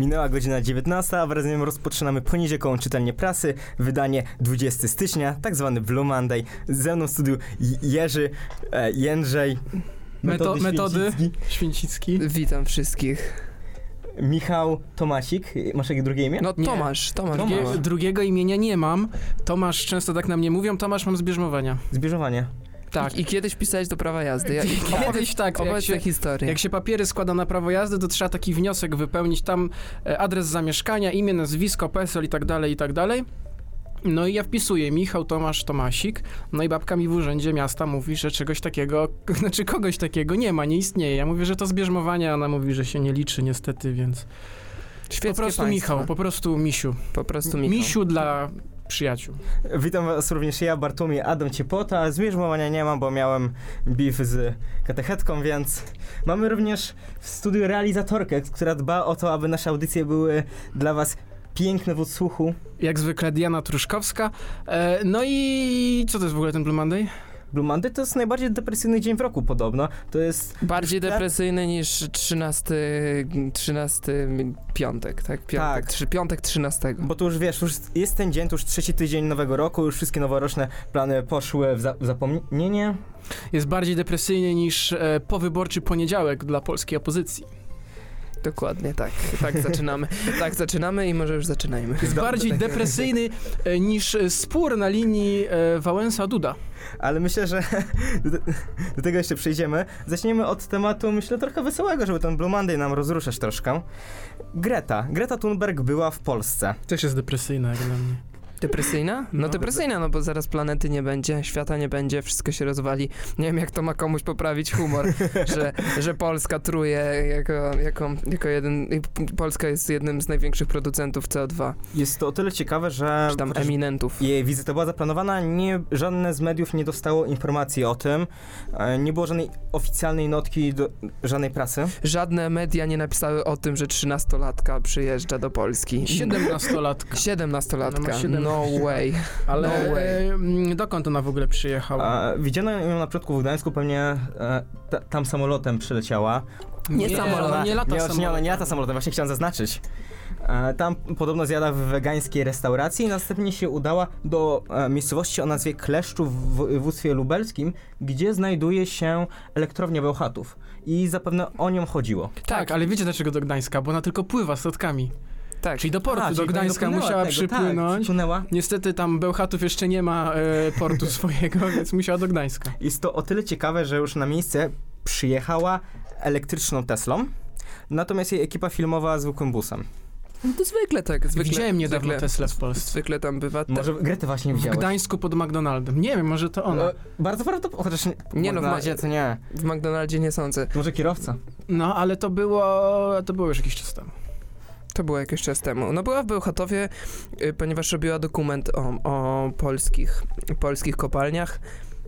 Minęła godzina 19, a wraz z nią rozpoczynamy poniedziałkową czytelnię prasy, wydanie 20 stycznia, tak zwany Blue Monday. Ze mną w studiu Jerzy, e, Jędrzej, Meto, metody Święcicki, Święcicki. Witam wszystkich. Michał Tomasik. Masz jakie drugie imię? No Nie. Tomasz, Tomasz. Drugie, drugiego imienia nie mam. Tomasz często tak na mnie mówią. Tomasz mam zbierzmowania. Zbieżowanie. Tak. I, kiedyś pisałeś do prawa jazdy. Ja, Kiedyś tak, jak Opowiedz się, tę historię. jak się papiery składa na prawo jazdy, to trzeba taki wniosek wypełnić. Tam e, adres zamieszkania, imię, nazwisko, PESEL i tak dalej, i tak dalej. No i ja wpisuję Michał Tomasz Tomasik, no i babka mi w urzędzie miasta mówi, że czegoś takiego, znaczy kogoś takiego nie ma, nie istnieje. Ja mówię, że to zbierzmowanie, a ona mówi, że się nie liczy niestety, więc Świeckie po prostu państwo. Michał, po prostu Misiu. Po prostu Michał. Misiu dla przyjaciół. Witam was również ja, Bartłomiej Adam Ciepota. Zmierzmowania nie mam, bo miałem beef z katechetką, więc mamy również w studiu realizatorkę, która dba o to, aby nasze audycje były dla was piękne w odsłuchu. Jak zwykle Diana Truszkowska. E, no i co to jest w ogóle ten Blue Monday? Blue Monday to jest najbardziej depresyjny dzień w roku podobno. To jest Bardziej depresyjny niż 13, 13 piątek, tak? Piątek, Tak. Trzy, piątek 13. Bo to już wiesz, już jest ten dzień, to już trzeci tydzień nowego roku, już wszystkie noworoczne plany poszły w, za w zapomnienie. Jest bardziej depresyjny niż e, powyborczy poniedziałek dla polskiej opozycji. Dokładnie, tak. Tak zaczynamy. tak zaczynamy i może już zaczynajmy. Jest bardziej tak. depresyjny e, niż spór na linii e, Wałęsa-Duda. Ale myślę, że do, do tego jeszcze przejdziemy. Zaczniemy od tematu, myślę, trochę wesołego, żeby ten Blue Monday nam rozruszać troszkę. Greta. Greta Thunberg była w Polsce. Też jest depresyjna jak dla mnie. Depresyjna? No, No. depresyjna, no bo zaraz planety nie będzie, świata nie będzie, wszystko się rozwali. Nie wiem, jak to ma komuś poprawić humor, że, że Polska truje jako, jako, jako jeden... Polska jest jednym z największych producentów CO2, Jest to o tyle ciekawe, że czy tam eminentów. jej wizyta była zaplanowana, nie, żadne z mediów nie dostało informacji o tym. E, Nie było żadnej oficjalnej notki do żadnej prasy. Żadne media nie napisały o tym, że 13-latka przyjeżdża do Polski. 17-latka. 17-latka. Ona ma 17. No way. Ale No way. dokąd ona w ogóle przyjechała? Widziano ją na początku w Gdańsku, pewnie e, ta, tam samolotem przyleciała. Nie nie, samolotem. ona nie lata nie, nie, samolotem. ona nie lata samolotem, właśnie chciałem zaznaczyć. E, Tam podobno zjada w wegańskiej restauracji i następnie się udała do e, miejscowości o nazwie Kleszczów w województwie lubelskim, gdzie znajduje się elektrownia Bełchatów. I zapewne o nią chodziło. Tak, ale wiecie dlaczego do Gdańska? Bo ona tylko pływa statkami. Tak. Czyli do portu, A, do Gdańska musiała tego, Tak, przypłynąć. przypłynęła. Niestety tam Bełchatów jeszcze nie ma e, portu swojego, więc musiała do Gdańska. Jest to o tyle ciekawe, że już na miejsce przyjechała elektryczną Teslą, natomiast jej ekipa filmowa zwykłym busem. No to zwykle tak. Zwykle, Widziałem niedawno zwykle, Teslę w Polsce. Zwykle tam bywa. tak. Może Gretę właśnie W widziałeś. Gdańsku pod McDonaldem. Nie wiem, może to ona. E, Bardzo prawdopodobne, chociaż nie, Nie no, w na ma- razie to nie. W McDonaldzie nie sądzę. Może kierowca. No, ale to było, to było już jakiś czas temu. To było jakiś czas temu. No była w Bełchatowie, y, ponieważ robiła dokument o, o polskich, polskich kopalniach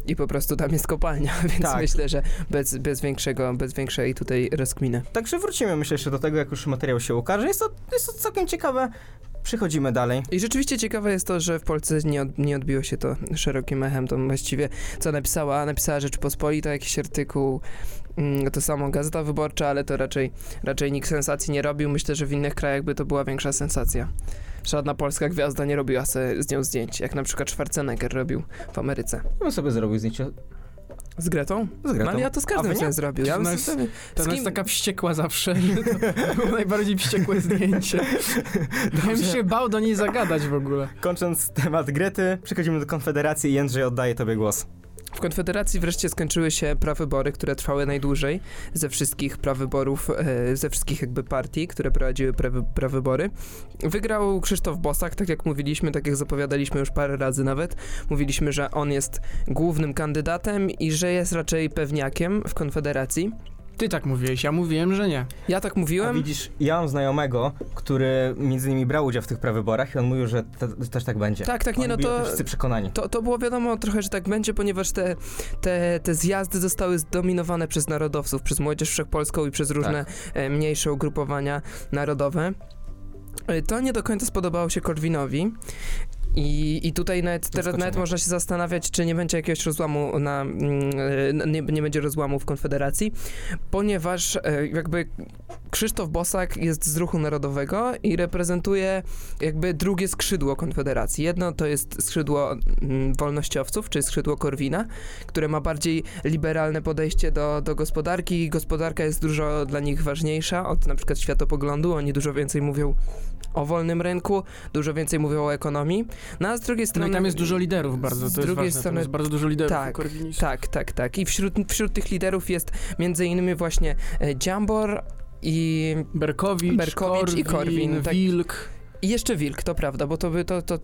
i po prostu tam jest kopalnia, więc Tak. myślę, że bez, bez większego, bez większej tutaj rozkminy. Także wrócimy myślę jeszcze do tego, jak już materiał się ukaże. Jest to, jest to całkiem ciekawe. Przechodzimy dalej. I rzeczywiście ciekawe jest to, że w Polsce nie, od, nie odbiło się to szerokim echem, to właściwie co napisała, napisała Rzeczpospolita, jakiś artykuł, to samo Gazeta Wyborcza, ale to raczej, raczej nikt sensacji nie robił, myślę, że w innych krajach by to była większa sensacja. Żadna polska gwiazda nie robiła z nią zdjęć, jak na przykład Schwarzenegger robił w Ameryce. Ja bym sobie zrobił zdjęcie Z Gretą? z Gretą. No ale ja to z każdym zrobił. Ja jest- sobie... Kim- jest taka wściekła zawsze. To było najbardziej wściekłe zdjęcie. Ja bym się bał do niej zagadać w ogóle. Kończąc temat Grety, przechodzimy do Konfederacji i Jędrzej oddaję tobie głos. W Konfederacji wreszcie skończyły się prawybory, które trwały najdłużej ze wszystkich prawyborów, e, ze wszystkich jakby partii, które prowadziły prawy, prawybory. Wygrał Krzysztof Bosak, tak jak mówiliśmy, tak jak zapowiadaliśmy już parę razy nawet. Mówiliśmy, że on jest głównym kandydatem i że jest raczej pewniakiem w Konfederacji. Ty tak mówiłeś, ja mówiłem, że nie. Ja tak A mówiłem. widzisz, ja mam znajomego, który między innymi brał udział w tych prawyborach i on mówił, że te, też tak będzie. Tak, tak, nie Oni no byli o to... tym wszyscy przekonani. To, to było wiadomo trochę, że tak będzie, ponieważ te, te, te zjazdy zostały zdominowane przez narodowców, przez Młodzież Wszechpolską i przez różne e, mniejsze ugrupowania narodowe. E, To nie do końca spodobało się Korwinowi I, I tutaj nawet, teraz nawet można się zastanawiać, czy nie będzie jakiegoś rozłamu na, mm, nie, nie będzie rozłamu w Konfederacji, ponieważ e, jakby Krzysztof Bosak jest z ruchu narodowego i reprezentuje jakby drugie skrzydło Konfederacji. Jedno to jest skrzydło mm, wolnościowców, czyli skrzydło Korwina, które ma bardziej liberalne podejście do, do gospodarki. Gospodarka jest dużo dla nich ważniejsza od na przykład światopoglądu. Oni dużo więcej mówią o wolnym rynku, dużo więcej mówią o ekonomii. No a z drugiej No strony... i tam jest dużo liderów bardzo, z drugiej ważne, strony- bardzo dużo liderów Tak. Tak, tak, tak. I wśród, wśród tych liderów jest między innymi właśnie e, Dziambor i, Berkowicz, Berkowicz i Korwin, Korwin, tak. Wilk. i jeszcze Wilk, to prawda, bo to by to, to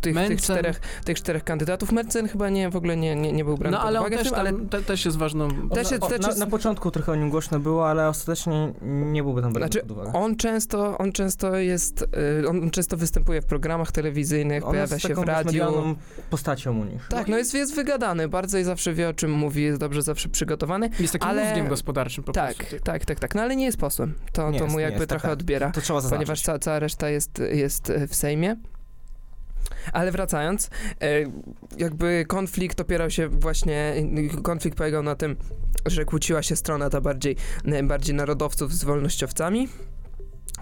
tych, tych, czterech, tych czterech kandydatów. Mencen chyba nie, w ogóle nie, nie, nie był brany No pod ale on uwagę też, tym, ale te, też jest ważną... Też jest- o, też na, jest- na początku trochę o nim głośno było, ale ostatecznie nie byłby tam brany Znaczy, pod uwagę. on często, on często jest, y, on często występuje w programach telewizyjnych, On pojawia się w radiu. postacią u nich. Tak, no jest, jest wygadany, bardzo i zawsze wie o czym mówi, jest dobrze zawsze przygotowany. Jest takim ale- mózgiem gospodarczym po Tak, prostu. tak, tak, tak, no ale nie jest posłem. To, Nie to jest, mu jakby jest, trochę tak, tak. odbiera. To trzeba zaznaczyć. ponieważ ca, cała reszta jest, jest w Sejmie. Ale wracając, e, jakby konflikt opierał się właśnie, konflikt polegał na tym, że kłóciła się strona ta bardziej, bardziej narodowców z wolnościowcami.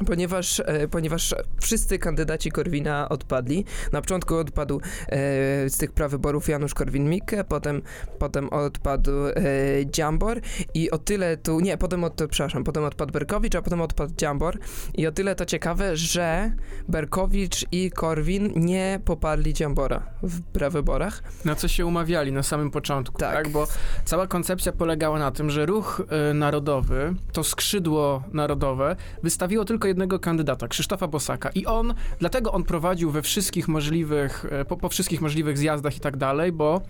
Ponieważ, e, ponieważ wszyscy kandydaci Korwina odpadli. Na początku odpadł e, z tych prawyborów Janusz Korwin-Mikke, potem, potem odpadł e, Dziambor i o tyle tu, nie, potem od, przepraszam, potem odpadł Berkowicz, a potem odpadł Dziambor i o tyle to ciekawe, że Berkowicz i Korwin nie poparli Dziambora w prawyborach. Na co się umawiali na samym początku, Tak. tak? Bo cała koncepcja polegała na tym, że ruch y, narodowy, to skrzydło narodowe, wystawiło tylko jednego kandydata, Krzysztofa Bosaka. I on, dlatego on prowadził we wszystkich możliwych, y, po, po wszystkich możliwych zjazdach i tak dalej, bo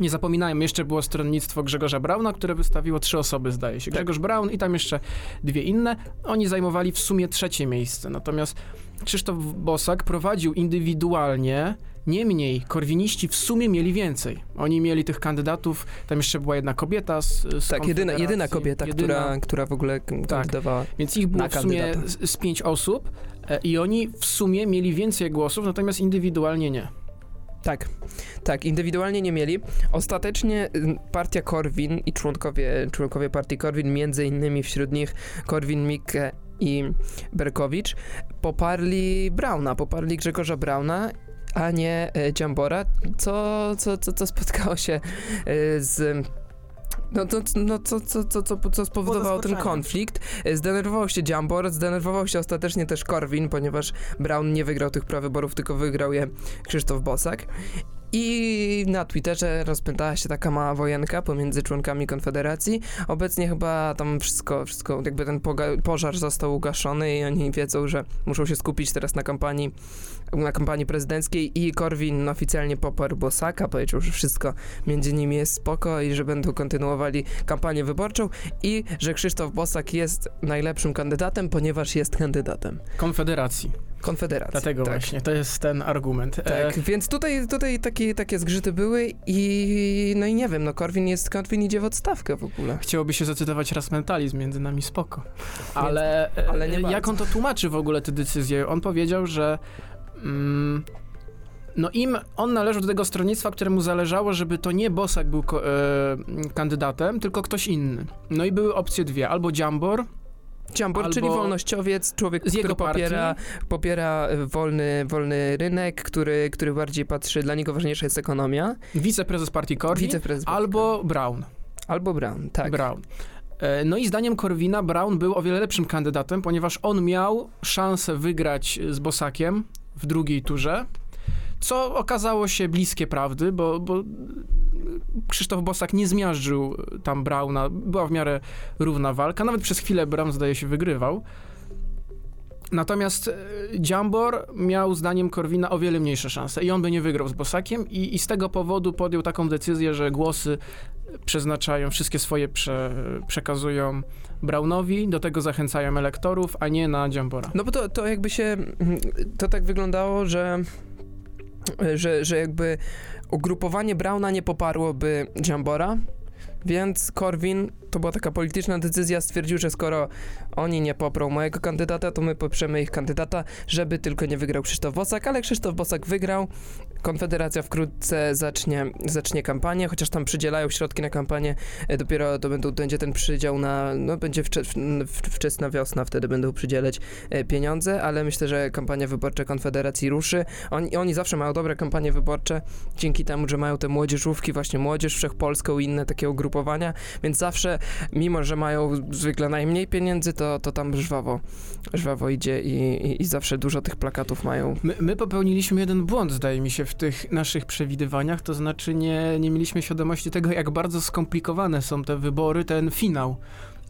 nie zapominajmy, jeszcze było stronnictwo Grzegorza Brauna, które wystawiło trzy osoby, zdaje się. Tak. Grzegorz Braun i tam jeszcze dwie inne. Oni zajmowali w sumie trzecie miejsce. Natomiast Krzysztof Bosak prowadził indywidualnie, niemniej korwiniści w sumie mieli więcej. Oni mieli tych kandydatów, tam jeszcze była jedna kobieta z, z Tak, jedyna, jedyna kobieta, Jedyna. Tak. Która, która w ogóle k- kandydowała. Więc ich było w sumie z, z pięć osób e, i oni w sumie mieli więcej głosów, natomiast indywidualnie nie. Tak, tak, indywidualnie nie mieli. Ostatecznie y, partia Korwin i członkowie, członkowie partii Korwin, między innymi wśród nich Korwin Mikke i Berkowicz, poparli Brauna, poparli Grzegorza Brauna, a nie e, Dziambora, co, co, co, co spotkało się e, z... No to, no co, co, co, co, co spowodowało ten konflikt? E, Zdenerwował się Dziambor, zdenerwował się ostatecznie też Korwin, ponieważ Brown nie wygrał tych prawyborów, tylko wygrał je Krzysztof Bosak. I na Twitterze rozpętała się taka mała wojenka pomiędzy członkami Konfederacji. Obecnie chyba tam wszystko, wszystko jakby ten pożar został ugaszony i oni wiedzą, że muszą się skupić teraz na kampanii, na kampanii prezydenckiej i Korwin oficjalnie poparł Bosaka, powiedział, że wszystko między nimi jest spoko i że będą kontynuowali kampanię wyborczą i że Krzysztof Bosak jest najlepszym kandydatem, ponieważ jest kandydatem Konfederacji. Konfederacji. Dlatego tak. właśnie, to jest ten argument. E, Tak, więc tutaj, tutaj takie, takie zgrzyty były i no i nie wiem, no Korwin jest, Korwin idzie w odstawkę w ogóle. Chciałoby się zacytować raz mentalizm, między nami spoko. Ale, ale nie e, jak bardzo. on to tłumaczy w ogóle te decyzje? On powiedział, że no im on należał do tego stronnictwa, któremu zależało, żeby to nie Bosak był ko- e, kandydatem, tylko ktoś inny. No i były opcje dwie, albo Dziambor, Ciambor, Albo czyli wolnościowiec, człowiek, z który partii. popiera, popiera wolny, wolny rynek, który, który bardziej patrzy, dla niego ważniejsza jest ekonomia. wiceprezes partii Korwin, Wiceprezes. albo Brown. Albo Brown, tak. Brown. E, No i zdaniem Korwina Brown był o wiele lepszym kandydatem, ponieważ on miał szansę wygrać z Bosakiem w drugiej turze, co okazało się bliskie prawdy, bo, bo Krzysztof Bosak nie zmiażdżył tam Brauna, była w miarę równa walka, nawet przez chwilę Brown zdaje się wygrywał. Natomiast e, Dziambor miał zdaniem Korwina o wiele mniejsze szanse i on by nie wygrał z Bosakiem i, i z tego powodu podjął taką decyzję, że głosy przeznaczają, wszystkie swoje prze, przekazują Brownowi, do tego zachęcają elektorów, a nie na Dziambora. No bo to, to jakby się, to tak wyglądało, że, że, że jakby ugrupowanie Brauna nie poparłoby Jambora, Więc Korwin, to była taka polityczna decyzja, stwierdził, że skoro oni nie poprą mojego kandydata, to my poprzemy ich kandydata, żeby tylko nie wygrał Krzysztof Bosak, ale Krzysztof Bosak wygrał. Konfederacja wkrótce zacznie, zacznie kampanię, chociaż tam przydzielają środki na kampanię, e, dopiero to będą, będzie ten przydział na, no będzie wcze, wczesna wiosna, wtedy będą przydzielać e, pieniądze, ale myślę, że kampania wyborcza Konfederacji ruszy. Oni, oni zawsze mają dobre kampanie wyborcze, dzięki temu, że mają te młodzieżówki, właśnie Młodzież Wszechpolską i inne takie ugrupowania, więc zawsze, mimo że mają zwykle najmniej pieniędzy, to, to tam żwawo, żwawo idzie i, i, i zawsze dużo tych plakatów mają. My, my popełniliśmy jeden błąd, zdaje mi się, w tych naszych przewidywaniach, to znaczy nie, nie mieliśmy świadomości tego, jak bardzo skomplikowane są te wybory, ten finał.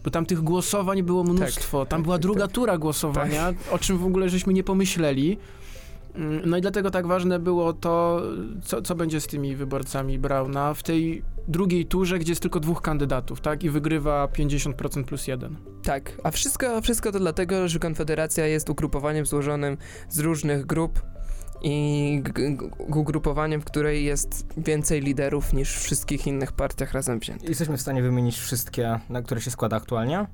Bo tam tych głosowań było mnóstwo. tam tak, była tak, druga tak. tura głosowania, o czym w ogóle żeśmy nie pomyśleli. Mm, No i dlatego tak ważne było to, co, co będzie z tymi wyborcami Brauna w tej drugiej turze, gdzie jest tylko dwóch kandydatów, tak? I wygrywa 50% plus jeden. Tak, a wszystko, wszystko to dlatego, że Konfederacja jest ugrupowaniem złożonym z różnych grup i ugrupowaniem, w której jest więcej liderów niż w wszystkich innych partiach razem wziętych. Jesteśmy w stanie wymienić wszystkie, na które się składa aktualnie?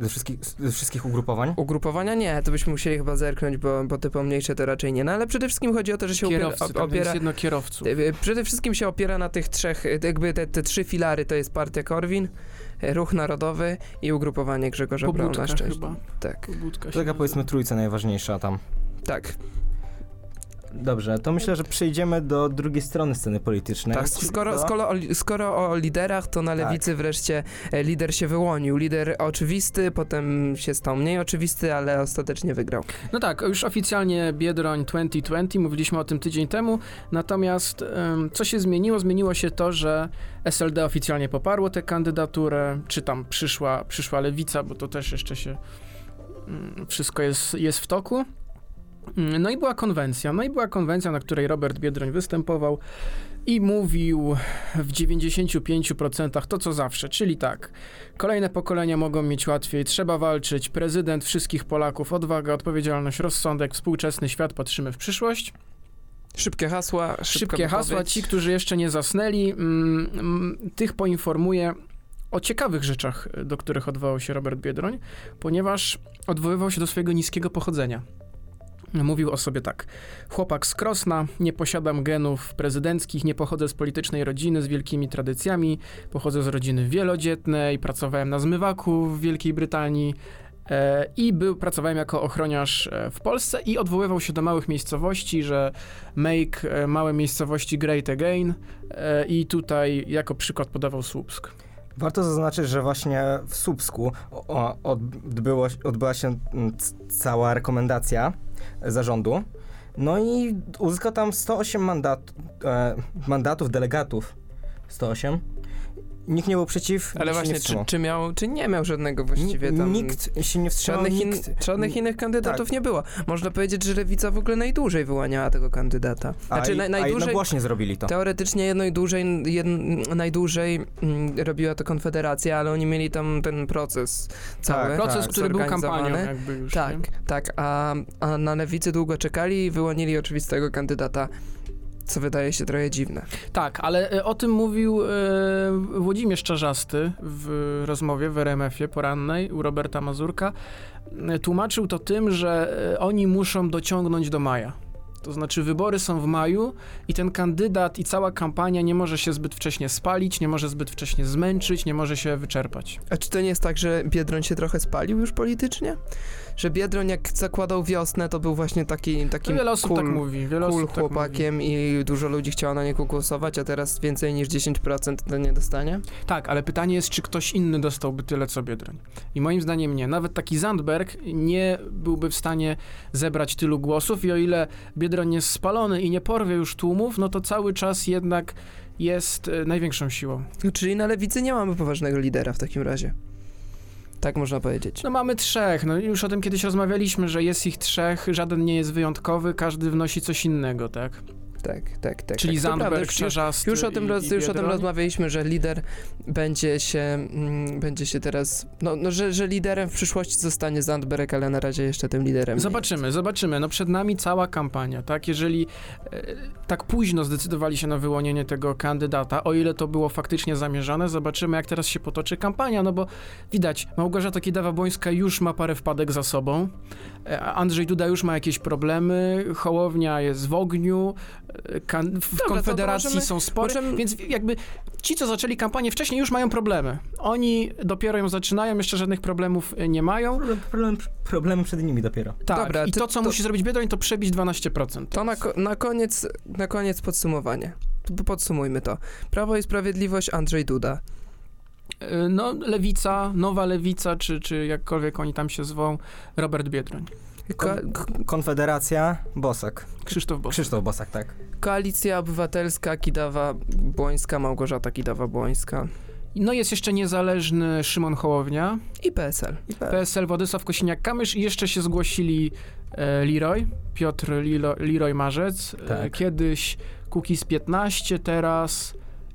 Ze wszystkich, ze wszystkich ugrupowań? Ugrupowania nie, to byśmy musieli chyba zerknąć, bo, bo te pomniejsze to raczej nie, no ale przede wszystkim chodzi o to, że się opiera, Kierowcy, opiera jest jedno kierowców. E, Przede wszystkim się opiera na tych trzech, e, jakby te, te trzy filary to jest Partia Korwin, e, Ruch Narodowy i ugrupowanie Grzegorza Brauna Pobudka chyba. Tak, Pobudka taka powiedzmy trójca najważniejsza tam. tak. Dobrze, to myślę, że przejdziemy do drugiej strony sceny politycznej. tak. Skoro, do- skoro, o, skoro o liderach, to na Tak. lewicy wreszcie e, lider się wyłonił. Lider oczywisty, potem się stał mniej oczywisty, ale ostatecznie wygrał. No tak, już oficjalnie Biedroń 2020, mówiliśmy o tym tydzień temu, natomiast em, co się zmieniło? Zmieniło się to, że SLD oficjalnie poparło tę kandydaturę, czy tam przyszła, przyszła lewica, bo to też jeszcze się mm, wszystko jest, jest w toku. Mm, No i była konwencja. No i była konwencja, na której Robert Biedroń występował i mówił w 95% to, co zawsze, czyli tak. Kolejne pokolenia mogą mieć łatwiej, trzeba walczyć. Prezydent wszystkich Polaków, odwaga, odpowiedzialność, rozsądek, współczesny świat, patrzymy w przyszłość. Szybkie hasła, Szybkie hasła, ci, którzy jeszcze nie zasnęli, mm, mm, tych poinformuję o ciekawych rzeczach, do których odwołał się Robert Biedroń, ponieważ odwoływał się do swojego niskiego pochodzenia. Mówił o sobie tak. Chłopak z Krosna, nie posiadam genów prezydenckich, nie pochodzę z politycznej rodziny z wielkimi tradycjami, pochodzę z rodziny wielodzietnej, pracowałem na zmywaku w Wielkiej Brytanii e, i był, pracowałem jako ochroniarz e, w Polsce i odwoływał się do małych miejscowości, że make e, małe miejscowości great again e, i tutaj jako przykład podawał Słupsk. Warto zaznaczyć, że właśnie w Słupsku odbyło, odbyła się mm, cała rekomendacja zarządu. No i uzyskał tam 108 mandat, e, mandatów, delegatów. 108. Nikt nie był przeciw, Ale właśnie, nie czy, czy miał, czy nie miał żadnego właściwie tam... Nikt się nie wstrzymał, Żadnych, in, nikt... żadnych innych kandydatów tak. nie było. Można powiedzieć, że lewica w ogóle najdłużej wyłaniała tego kandydata. Znaczy a, naj, a najdłużej, jednogłośnie zrobili to. teoretycznie jedno i dłużej, jedn, najdłużej mm, robiła to Konfederacja, ale oni mieli tam ten proces cały. Tak, Proces, tak, który był kampanią jakby już. Tak, nie? tak, a, a na lewicy długo czekali i wyłonili oczywistego kandydata, co wydaje się trochę dziwne. Tak, ale e, o tym mówił e, Włodzimierz Czarzasty w rozmowie w RMF-ie porannej u Roberta Mazurka. E, Tłumaczył to tym, że e, oni muszą dociągnąć do maja. To znaczy wybory są w maju i ten kandydat i cała kampania nie może się zbyt wcześnie spalić, nie może zbyt wcześnie zmęczyć, nie może się wyczerpać. A czy to nie jest tak, że Biedroń się trochę spalił już politycznie? Że Biedroń jak zakładał wiosnę, to był właśnie taki, takim Wiele osób cool, tak mówi. Wiele cool osób tak chłopakiem i dużo ludzi chciało na niego głosować, a teraz więcej niż 10% to nie dostanie? Tak, ale pytanie jest, czy ktoś inny dostałby tyle co Biedroń. I moim zdaniem nie. Nawet taki Zandberg nie byłby w stanie zebrać tylu głosów i o ile Biedroń jest spalony i nie porwie już tłumów, no to cały czas jednak jest e, największą siłą. Czyli na lewicy nie mamy poważnego lidera w takim razie. Tak można powiedzieć. No mamy trzech, no już o tym kiedyś rozmawialiśmy, że jest ich trzech, żaden nie jest wyjątkowy, każdy wnosi coś innego, tak? Tak, tak, tak. Czyli tak. Zandberg, już- Czarzasty Już o tym, i, roz, już o tym rozmawialiśmy, że lider będzie się, mm, będzie się teraz, no, no że, że liderem w przyszłości zostanie Zandberg, ale na razie jeszcze tym liderem Zobaczymy, zobaczymy. No przed nami cała kampania, tak? Jeżeli e, tak późno zdecydowali się na wyłonienie tego kandydata, o ile to było faktycznie zamierzone, zobaczymy jak teraz się potoczy kampania, no bo widać, Małgorzata Kidawa-Błońska już ma parę wpadek za sobą, e, Andrzej Duda już ma jakieś problemy, Hołownia jest w ogniu, kan- w to Konfederacji możemy- są spory, możemy- więc jakby ci, co zaczęli kampanię wcześniej, już mają problemy. Oni dopiero ją zaczynają, jeszcze żadnych problemów e, nie mają. Problem, problem, problemy przed nimi dopiero. Tak, Dobra, i ty- to, co to- musi zrobić Biedroń, to przebić 12%. To na, ko- na, koniec, na koniec podsumowanie. Podsumujmy to. Prawo i Sprawiedliwość, Andrzej Duda. Y, No, Lewica, Nowa Lewica, czy, czy jakkolwiek oni tam się zwą, Robert Biedroń, Ko- Kon- Konfederacja, Bosak. Krzysztof Bosak. Krzysztof Bosak, tak. Koalicja Obywatelska, Kidawa-Błońska, Małgorzata Kidawa-Błońska No jest jeszcze niezależny Szymon Hołownia, i PSL. I tak. PSL Władysław Kosiniak-Kamysz i jeszcze się zgłosili e, Leroy, Piotr Lilo, Leroy Marzec, e, Tak. kiedyś Kukiz 15, teraz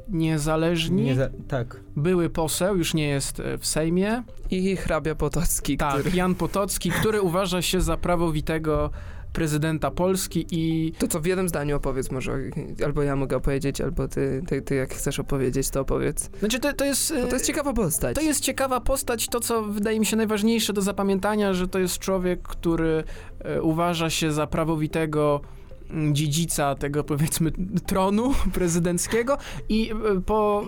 niezależni, Nie za, tak. były poseł, już nie jest e, w Sejmie, I hrabia Potocki, tak, który... Jan Potocki, który uważa się za prawowitego prezydenta Polski i To co w jednym zdaniu opowiedz może, albo ja mogę opowiedzieć, albo ty, ty, ty jak chcesz opowiedzieć, to opowiedz. Znaczy, to, to jest. Bo to jest ciekawa postać. To jest ciekawa postać. To, co wydaje mi się najważniejsze do zapamiętania, że to jest człowiek, który e, uważa się za prawowitego dziedzica tego, powiedzmy, tronu prezydenckiego i e, po.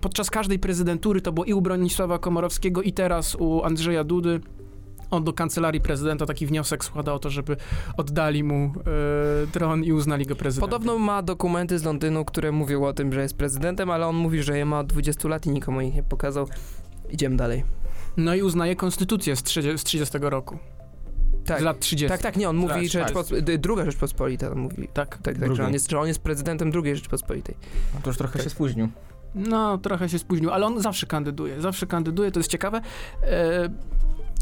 Podczas każdej prezydentury to było i u Bronisława Komorowskiego, i teraz u Andrzeja Dudy. On do kancelarii prezydenta taki wniosek składa o to, żeby oddali mu e, tron i uznali go prezydentem. Podobno ma dokumenty z Londynu, które mówią o tym, że jest prezydentem, ale on mówi, że je ma od 20 lat i nikomu ich nie pokazał. Idziemy dalej. No i uznaje konstytucję z 30, z 30 roku. Tak. Z lat 30. Tak, tak, nie, on mówi, Tak, że tak. Rzeczpos- y, druga Rzeczpospolita, on mówi. Tak. Tak, tak, że on, jest, że on jest prezydentem drugiej Rzeczpospolitej. No to już trochę się spóźnił. No, trochę się spóźnił, ale on zawsze kandyduje. Zawsze kandyduje, to jest ciekawe. E,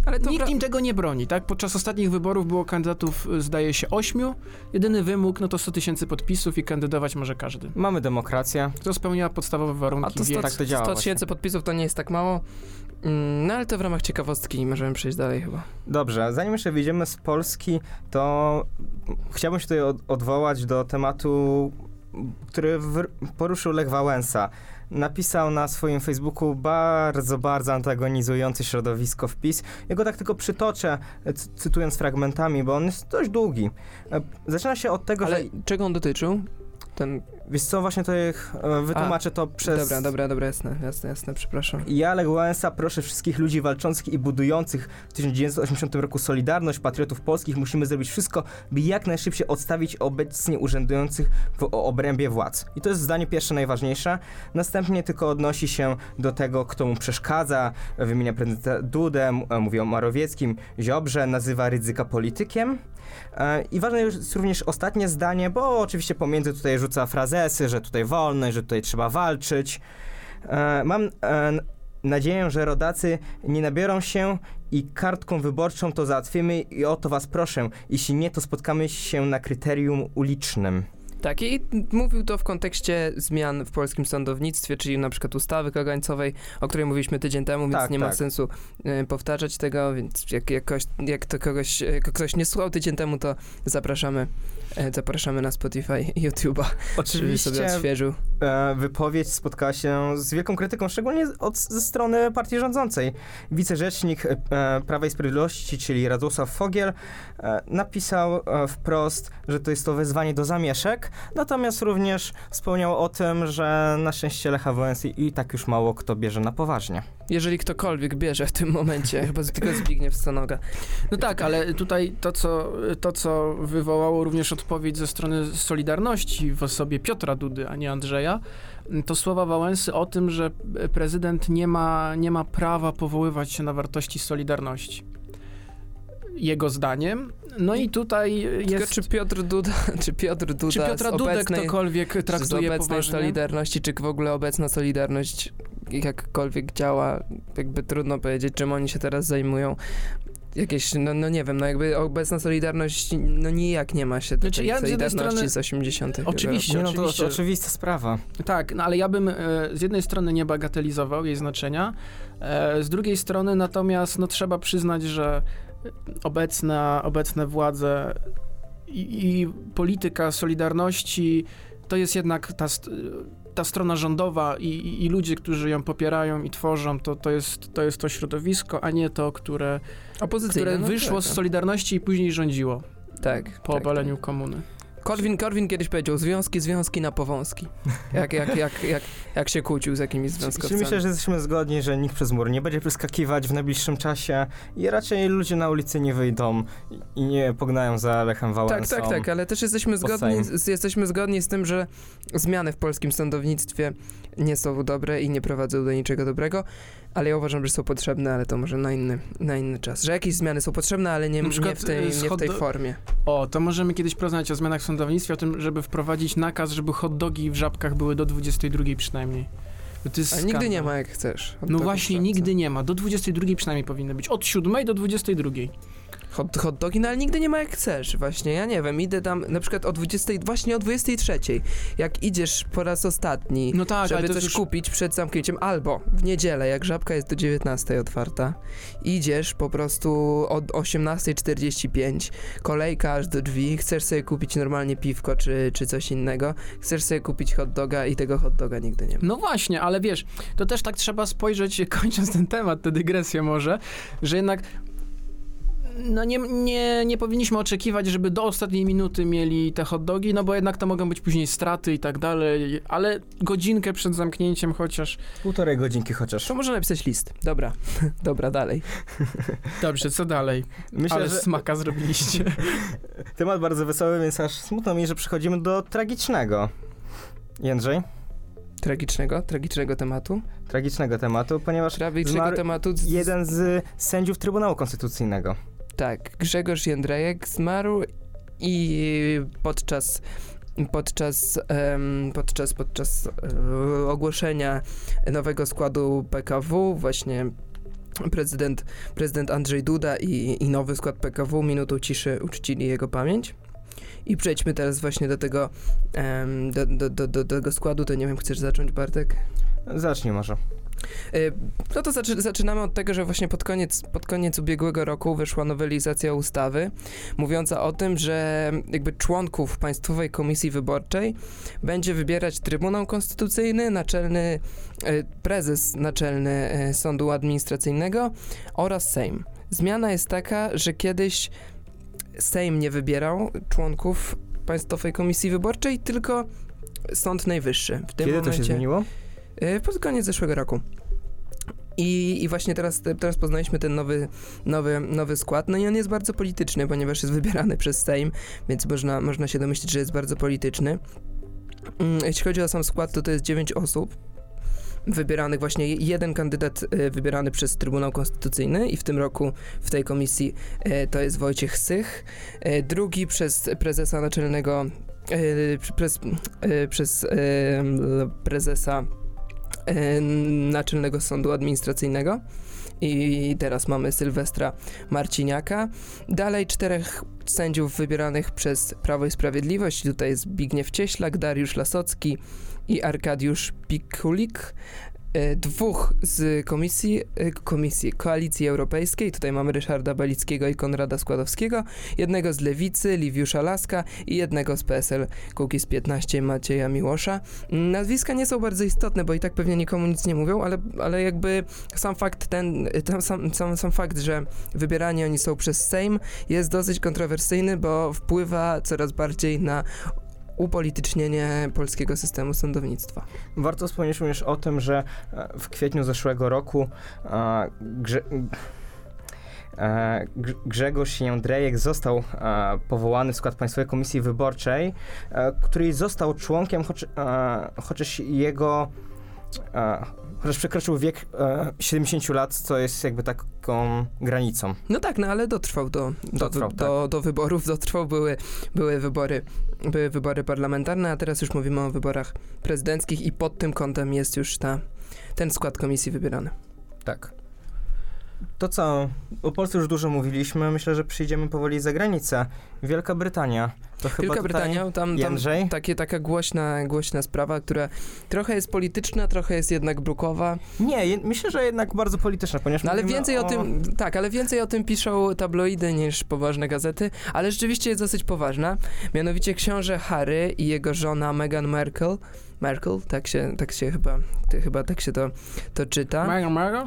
Ale to nikt wra- im tego nie broni, tak? Podczas ostatnich wyborów było kandydatów, zdaje się, ośmiu. Jedyny wymóg, no to 100 tysięcy podpisów i kandydować może każdy. Mamy demokrację. Kto spełnia podstawowe A warunki to 100, wieku. tak to działa 100 tysięcy podpisów to nie jest tak mało. Mm, No ale to w ramach ciekawostki możemy przejść dalej chyba. Dobrze, zanim jeszcze wyjdziemy z Polski, to chciałbym się tutaj od, odwołać do tematu, który poruszył Lech Wałęsa. Napisał na swoim Facebooku bardzo, bardzo antagonizujący środowisko wpis. Ja go tak tylko przytoczę, cy- cytując fragmentami, bo on jest dość długi. E, Zaczyna się od tego, Ale że... czego on dotyczył? Ten... Wiesz co, właśnie to ich, e, wytłumaczę to przez... Dobra, dobra, dobra, jasne, jasne, jasne, przepraszam. Ja, Wałęsa, proszę wszystkich ludzi walczących i budujących w 1980 roku Solidarność, patriotów polskich, musimy zrobić wszystko, by jak najszybciej odstawić obecnie urzędujących w obrębie władz. I to jest zdanie pierwsze najważniejsze. Następnie tylko odnosi się do tego, kto mu przeszkadza, wymienia prezydenta Dudę, e, mówi o Marowieckim, Ziobrze, nazywa Rydzyka politykiem. E, I ważne jest również ostatnie zdanie, bo oczywiście pomiędzy tutaj rzuca frazesy, że tutaj wolność, że tutaj trzeba walczyć. E, Mam e, nadzieję, że rodacy nie nabiorą się i kartką wyborczą to załatwimy i o to was proszę. Jeśli nie, to spotkamy się na kryterium ulicznym. Tak, i mówił to w kontekście zmian w polskim sądownictwie, czyli na przykład ustawy kagańcowej, o której mówiliśmy tydzień temu, więc Tak, nie ma tak. sensu e, powtarzać tego, więc jak, jakoś, jak to kogoś, jak ktoś nie słuchał tydzień temu, to zapraszamy, zapraszamy na Spotify i YouTube'a, żeby sobie Oczywiście odświeżył. e, wypowiedź spotkała się z wielką krytyką, szczególnie od, ze strony partii rządzącej. Wicerzecznik e, Prawa i Sprawiedliwości, czyli Radosław Fogiel, e, napisał e, wprost, że to jest to wezwanie do zamieszek, natomiast również wspomniał o tym, że na szczęście Lecha Wałęsy i tak już mało kto bierze na poważnie. Jeżeli ktokolwiek bierze w tym momencie, chyba tylko Zbigniew Stanoga. No tak, ale tutaj to co, to, co wywołało również odpowiedź ze strony Solidarności w osobie Piotra Dudy, a nie Andrzeja, to słowa Wałęsy o tym, że prezydent nie ma, nie ma prawa powoływać się na wartości Solidarności. Jego zdaniem. No i tutaj Tylko jest... czy Piotr Duda, czy Piotr Duda Czy Piotra Dudę obecnej, ktokolwiek czy z traktuje obecnej poważnie? Solidarności, czy w ogóle obecna Solidarność jakkolwiek działa, jakby trudno powiedzieć, czym oni się teraz zajmują. Jakieś, no, no nie wiem, no jakby obecna Solidarność no nijak nie ma się do Znaczy, tej ja z jednej Solidarności strony- z 80 Oczywiście. Nie, no to oczywiście. oczywista sprawa. Tak, no ale ja bym e, z jednej strony nie bagatelizował jej znaczenia, e, z drugiej strony natomiast no, trzeba przyznać, że obecna, obecne władze i, i polityka Solidarności to jest jednak ta, st- ta strona rządowa i, i, i ludzie, którzy ją popierają i tworzą, to, to, jest, to jest to środowisko, a nie to, które, które no wyszło tak, z no. Solidarności i później rządziło Tak. po tak, obaleniu komuny. Korwin, Korwin kiedyś powiedział, związki, związki na powązki. Jak, jak, jak, jak, jak się kłócił z jakimiś Czyli związkowcami. myślę, że jesteśmy zgodni, że nikt przez mur nie będzie przeskakiwać w najbliższym czasie i raczej ludzie na ulicy nie wyjdą i- nie pognają za Lechem Tak, Wałęsą. tak, tak, ale też jesteśmy zgodni, z, jesteśmy zgodni z tym, że zmiany w polskim sądownictwie nie są dobre i nie prowadzą do niczego dobrego, ale ja uważam, że są potrzebne, ale to może na inny, na inny czas. Że jakieś zmiany są potrzebne, ale nie, nie, w, tej, y, nie w tej formie. O, to możemy kiedyś porozmawiać o zmianach w sądownictwie, o tym, żeby wprowadzić nakaz, żeby hot dogi w żabkach były do 22 przynajmniej. Bo to jest A nigdy nie ma jak chcesz. No właśnie, nigdy nie ma. Do 22 przynajmniej powinny być. Od 7 do 22. Hot, hot dogi, no ale nigdy nie ma jak chcesz, właśnie, ja nie wiem, idę tam na przykład o 20, właśnie o 23, jak idziesz po raz ostatni, No tak, żeby coś już... kupić przed zamknięciem, albo w niedzielę, jak żabka jest do 19 otwarta, idziesz po prostu od 18.45, kolejka aż do drzwi, chcesz sobie kupić normalnie piwko czy, czy coś innego, chcesz sobie kupić hot doga i tego hot doga nigdy nie ma. No właśnie, ale wiesz, to też tak trzeba spojrzeć, kończąc ten temat, tę dygresję może, że jednak no nie, nie, nie powinniśmy oczekiwać, żeby do ostatniej minuty mieli te hot dogi, no bo jednak to mogą być później straty i tak dalej, ale godzinkę przed zamknięciem chociaż. Półtorej godzinki chociaż. To można napisać list. Dobra, dobra, dalej. Dobrze, co dalej? Myślę, ale że smaka zrobiliście. temat bardzo wesoły, więc aż smutno mi, że przechodzimy do tragicznego. Jędrzej? Tragicznego, tragicznego tematu. Tragicznego tematu, ponieważ Tragicznego tematu. z- jeden z sędziów Trybunału Konstytucyjnego. Tak, Grzegorz Jędrejek zmarł i podczas podczas, podczas, podczas e, ogłoszenia nowego składu PKW właśnie prezydent, prezydent Andrzej Duda i, i nowy skład PKW minutą ciszy uczcili jego pamięć. I przejdźmy teraz właśnie do tego, do, do, do, do tego składu, to nie wiem, chcesz zacząć Bartek? Zacznij może. Y, No to zaczy, zaczynamy od tego, że właśnie pod koniec, pod koniec ubiegłego roku wyszła nowelizacja ustawy mówiąca o tym, że jakby członków Państwowej Komisji Wyborczej będzie wybierać Trybunał Konstytucyjny, naczelny y, prezes naczelny y, Sądu Administracyjnego oraz Sejm. Zmiana jest taka, że kiedyś Sejm nie wybierał członków Państwowej Komisji Wyborczej, tylko Sąd Najwyższy. W tym Kiedy momencie, to się zmieniło? Y, Pod koniec zeszłego roku. I, I właśnie teraz, teraz poznaliśmy ten nowy, nowy, nowy skład. No i on jest bardzo polityczny, ponieważ jest wybierany przez Sejm, więc można, można się domyślić, że jest bardzo polityczny. Mm, Jeśli chodzi o sam skład, to to jest 9 osób wybieranych, właśnie jeden kandydat y, wybierany przez Trybunał Konstytucyjny i w tym roku w tej komisji y, to jest Wojciech Sych, drugi przez prezesa naczelnego, przez, przez prezesa Naczelnego Sądu Administracyjnego. I teraz mamy Sylwestra Marciniaka. Dalej czterech sędziów wybieranych przez Prawo i Sprawiedliwość. Tutaj Zbigniew Cieślak, Dariusz Lasocki i Arkadiusz Pikulik. E, Dwóch z komisji, e, komisji Koalicji Europejskiej, tutaj mamy Ryszarda Balickiego i Konrada Składowskiego, jednego z Lewicy, Liwiusza Laska i jednego z PSL Kukiz 15 Macieja Miłosza. Nazwiska nie są bardzo istotne, bo i tak pewnie nikomu nic nie mówią, ale, ale jakby sam fakt ten sam, sam, sam fakt, że wybierani oni są przez Sejm jest dosyć kontrowersyjny, bo wpływa coraz bardziej na upolitycznienie polskiego systemu sądownictwa. Warto wspomnieć również o tym, że e, w kwietniu zeszłego roku e, Grze e, Grz- Grzegorz Jędrejek został powołany w skład Państwowej Komisji Wyborczej, której został członkiem, e, chociaż jego e, chociaż przekroczył wiek e, 70 lat, co jest jakby taką granicą. No tak, no ale dotrwał do, do, Dotrwał, do, do wyborów, dotrwał, były, były wybory były wybory parlamentarne, a teraz już mówimy o wyborach prezydenckich i pod tym kątem jest już ta, ten skład komisji wybierany. Tak. To co? O Polsce już dużo mówiliśmy, myślę, że przyjdziemy powoli za granicę. Wielka Brytania. To chyba Wielka Brytania, tam, tam Jędrzej? takie, taka głośna, głośna sprawa, która trochę jest polityczna, trochę jest jednak brukowa. Nie, je, myślę, że jednak bardzo polityczna, ponieważ No ale więcej o... tym, tak, ale więcej o tym piszą tabloidy niż poważne gazety, ale rzeczywiście jest dosyć poważna. Mianowicie książę Harry i jego żona Meghan Markle, Merkel, tak się, tak się chyba, ty, chyba tak się to, to czyta, Mago, Mago?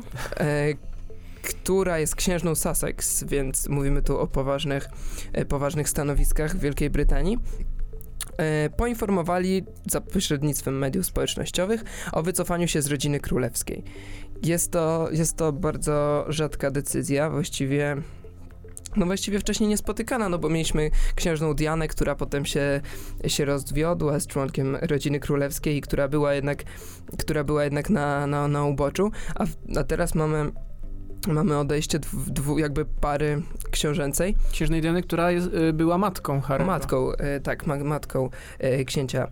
Która jest księżną Sussex, więc mówimy tu o poważnych, e, poważnych stanowiskach w Wielkiej Brytanii. E, poinformowali za pośrednictwem mediów społecznościowych o wycofaniu się z rodziny królewskiej. Jest to, jest to bardzo rzadka decyzja, właściwie no właściwie wcześniej niespotykana, no bo mieliśmy księżną Dianę, która potem się, się rozwiodła z członkiem rodziny królewskiej i która była jednak, która była jednak na, na, na uboczu, a, a teraz mamy Mamy odejście dwu, dwu, jakby pary książęcej. Księżnej Diany, która jest, y, była matką Harry'ego. Matką, e, tak, ma, matką e, księcia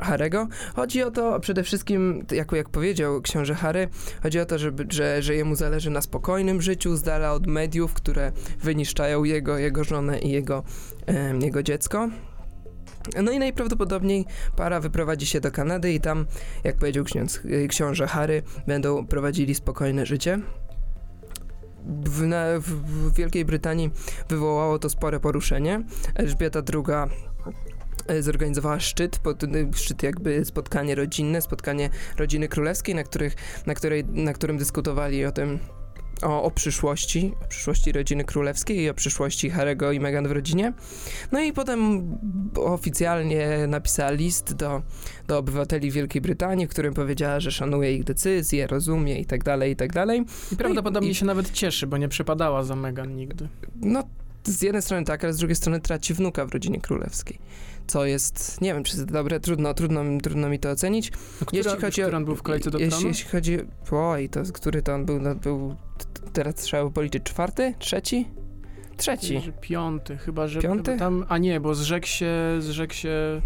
Harego. Chodzi o to przede wszystkim, jako jak powiedział książę Harry, chodzi o to, żeby, że, że jemu zależy na spokojnym życiu, z dala od mediów, które wyniszczają jego, jego żonę i jego, em, jego dziecko. No i najprawdopodobniej para wyprowadzi się do Kanady i tam, jak powiedział ksiądz, y, książę Harry, będą prowadzili spokojne życie. W, na, w, Wielkiej Brytanii wywołało to spore poruszenie. Elżbieta II e, zorganizowała szczyt, pod, szczyt jakby spotkanie rodzinne, spotkanie rodziny królewskiej, na, których, na, której, na którym dyskutowali o tym, o, o przyszłości, o przyszłości rodziny królewskiej i o przyszłości Harego i Meghan w rodzinie. No i potem oficjalnie napisała list do, do obywateli Wielkiej Brytanii, w którym powiedziała, że szanuje ich decyzje, rozumie i tak dalej, i tak dalej. I prawdopodobnie i- się nawet cieszy, bo nie przepadała za Megan nigdy. No, z jednej strony tak, ale z drugiej strony traci wnuka w rodzinie królewskiej. Co jest, nie wiem, czy jest dobre, trudno, trudno, trudno mi to ocenić. No, która, Jeśli chodzi o- który on był w kolejce do jeśli, jeśli chodzi, oj, to który to on był, no, był, teraz trzeba policzyć, czwarty, trzeci? Trzeci. Piąty, chyba, że Piąty? tam, a nie, bo zrzekł się, zrzekł się,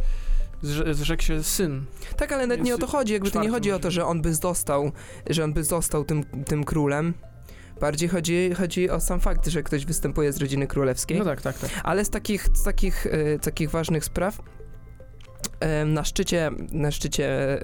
zrze- zrzekł się syn. Tak, ale nawet nie o to chodzi, jakby to nie chodzi o to, że on by został, że on by został tym, tym królem. Bardziej chodzi, chodzi o sam fakt, że ktoś występuje z rodziny królewskiej. No tak, tak, tak. Ale z takich, z takich, e, takich ważnych spraw na szczycie, na szczycie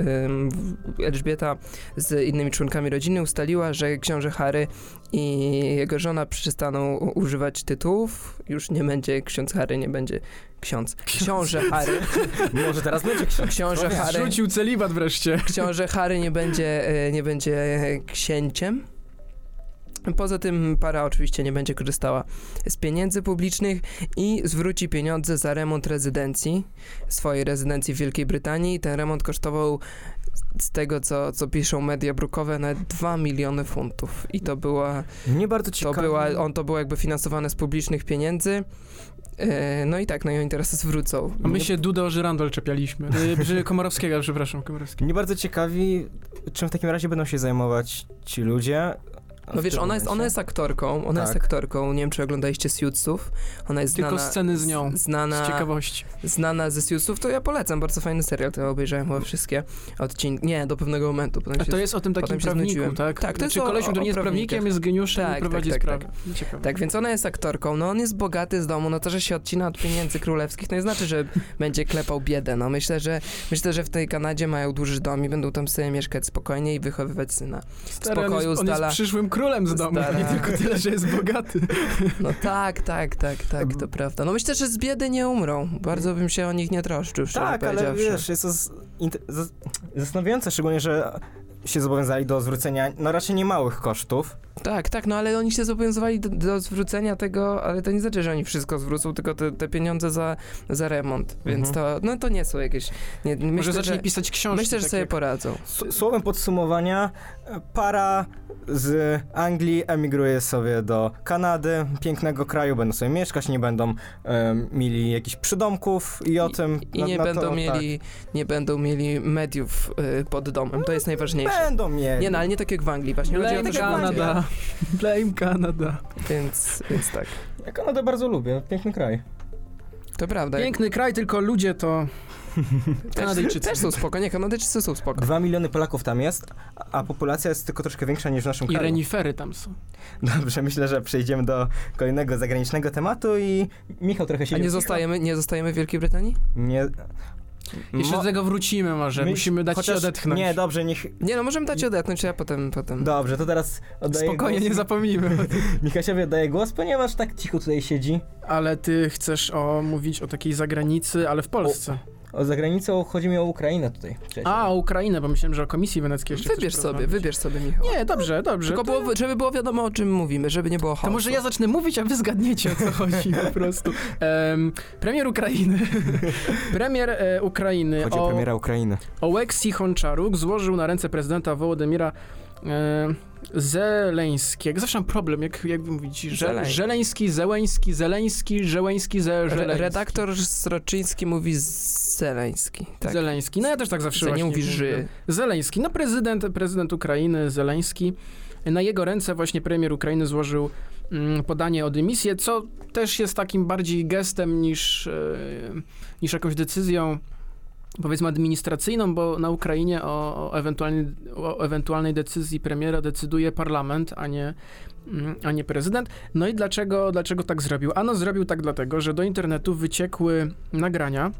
Elżbieta z innymi członkami rodziny ustaliła, że książę Harry i jego żona przestaną używać tytułów. Już nie będzie ksiądz Harry, nie będzie ksiądz. Książę Harry. Może teraz będzie ksiądz. Książę Harry. Rzucił celibat wreszcie. Książę Harry nie będzie, e, nie będzie księciem. Poza tym para oczywiście nie będzie korzystała z pieniędzy publicznych i zwróci pieniądze za remont rezydencji, swojej rezydencji w Wielkiej Brytanii. Ten remont kosztował z tego, co, co piszą media brukowe, nawet 2 miliony funtów. I to była, Mnie bardzo to ciekawi... była, on to było jakby finansowane z publicznych pieniędzy. E, No i tak, no i oni teraz zwrócą. A my Nie- się Duda o Żyrandol czepialiśmy. Y, Komorowskiego, przepraszam, Komorowskiego. Mnie bardzo ciekawi, czym w takim razie będą się zajmować ci ludzie. No w wiesz, ona jest, ona jest aktorką, ona jest Tak. aktorką, nie wiem czy oglądaliście Suitsów, ona jest Tylko znana, sceny z nią, znana, Z ciekawości. znana ze Suitsów, to ja polecam, bardzo fajny serial, to obejrzałem chyba wszystkie odcinki, nie, do pewnego momentu. A się to jest o tym takim się prawniku, znudziłem. tak? Tak, to jest Znaczy o- kolesiu, o- który nie jest prawnikiem, jest geniuszem Tak, i prowadzi tak, tak, Ciekawe. Tak, więc ona jest aktorką, no on jest bogaty z domu, no to, że się odcina od pieniędzy królewskich, to nie znaczy, że będzie klepał biedę, no myślę, że myślę, że w tej Kanadzie mają duży dom i będą tam sobie mieszkać spokojnie i wychowywać syna. Stary, on spokoju jest, on z dala- jest przyszłym królem z domu, dala- nie tylko tyle, że jest bogaty. No tak, tak, tak, tak, to prawda. No myślę, że z biedy nie umrą, bardzo bym się o nich nie troszczył, Tak, ale wiesz, jest to z, zastanawiające, szczególnie, że się zobowiązali do zwrócenia no raczej niemałych kosztów. Tak, tak, no ale oni się zobowiązywali do, do zwrócenia tego, ale to nie znaczy, że oni wszystko zwrócą, tylko te, te pieniądze za, za remont, więc Mhm. to, no to nie są jakieś, nie, Może myślę, zacznie że, pisać książki. myślę, że takie sobie jak- poradzą. S- Słowem podsumowania, para z Anglii emigruje sobie do Kanady, pięknego kraju, będą sobie mieszkać, nie będą em, mieli jakichś przydomków i o tym... I na- nie na będą to, mieli, nie będą mieli mediów y, pod domem, to jest Tak. najważniejsze. Będą mieli. Nie, no ale nie tak jak w Anglii, właśnie chodzi o Blame to, że Canada. Blame Canada. Więc, więc tak. Ja Kanadę bardzo lubię, piękny kraj. To prawda. Piękny kraj, tylko ludzie to Kanadyjczycy. też są spoko, nie, Kanadyjczycy są spoko. Dwa miliony Polaków tam jest, a- populacja jest tylko troszkę większa niż w naszym I kraju. renifery tam są. Dobrze, myślę, że przejdziemy do kolejnego zagranicznego tematu i Michał trochę się A nie zostajemy, nie zostajemy w Wielkiej Brytanii? Nie. Jeszcze Mo- do tego wrócimy może, my- musimy dać chociaż- się odetchnąć. Nie, dobrze, niech... Nie no, możemy dać odetchnąć, a ja potem, potem... Dobrze, to teraz oddaję Spokojnie, głos. nie zapomnimy. Michasiowi oddaję głos, ponieważ tak cicho tutaj siedzi. Ale ty chcesz o, mówić o takiej zagranicy, ale w Polsce. O zagranicą chodzi mi o Ukrainę tutaj. Cześć. A, o Ukrainę, bo myślałem, że o Komisji Weneckiej jeszcze Wybierz sobie, porozmawiać. wybierz sobie, Michał. Nie, dobrze, dobrze. Tylko to, było, żeby było wiadomo, o czym mówimy, żeby nie było to chaosu. może ja zacznę mówić, a wy zgadniecie, o co chodzi po prostu. Em, premier Ukrainy. premier e, Ukrainy Chodzi o o, premiera Ukrainy. Oleksij Honczaruk złożył na ręce prezydenta Wołodymira e, Zeleńskiego. Zawsze mam problem, jak, jak wy mówicie. Że, Zeleń. Żeleński, Zełeński, Zeleński, Żeleński, Ze, Re Żeleński. redaktor Sroczyński mówi Zeleński. Tak. Zeleński. No ja też tak zawsze nie właśnie mówi. Ży. Zeleński. No prezydent, prezydent Ukrainy Zeleński. Na jego ręce właśnie premier Ukrainy złożył mm, podanie o dymisję, co też jest takim bardziej gestem niż, e, niż jakąś decyzją powiedzmy administracyjną, bo na Ukrainie o, o, ewentualnej, o ewentualnej decyzji premiera decyduje parlament, a nie, mm, a nie prezydent. No i dlaczego, dlaczego tak zrobił? Ano zrobił tak dlatego, że do internetu wyciekły nagrania,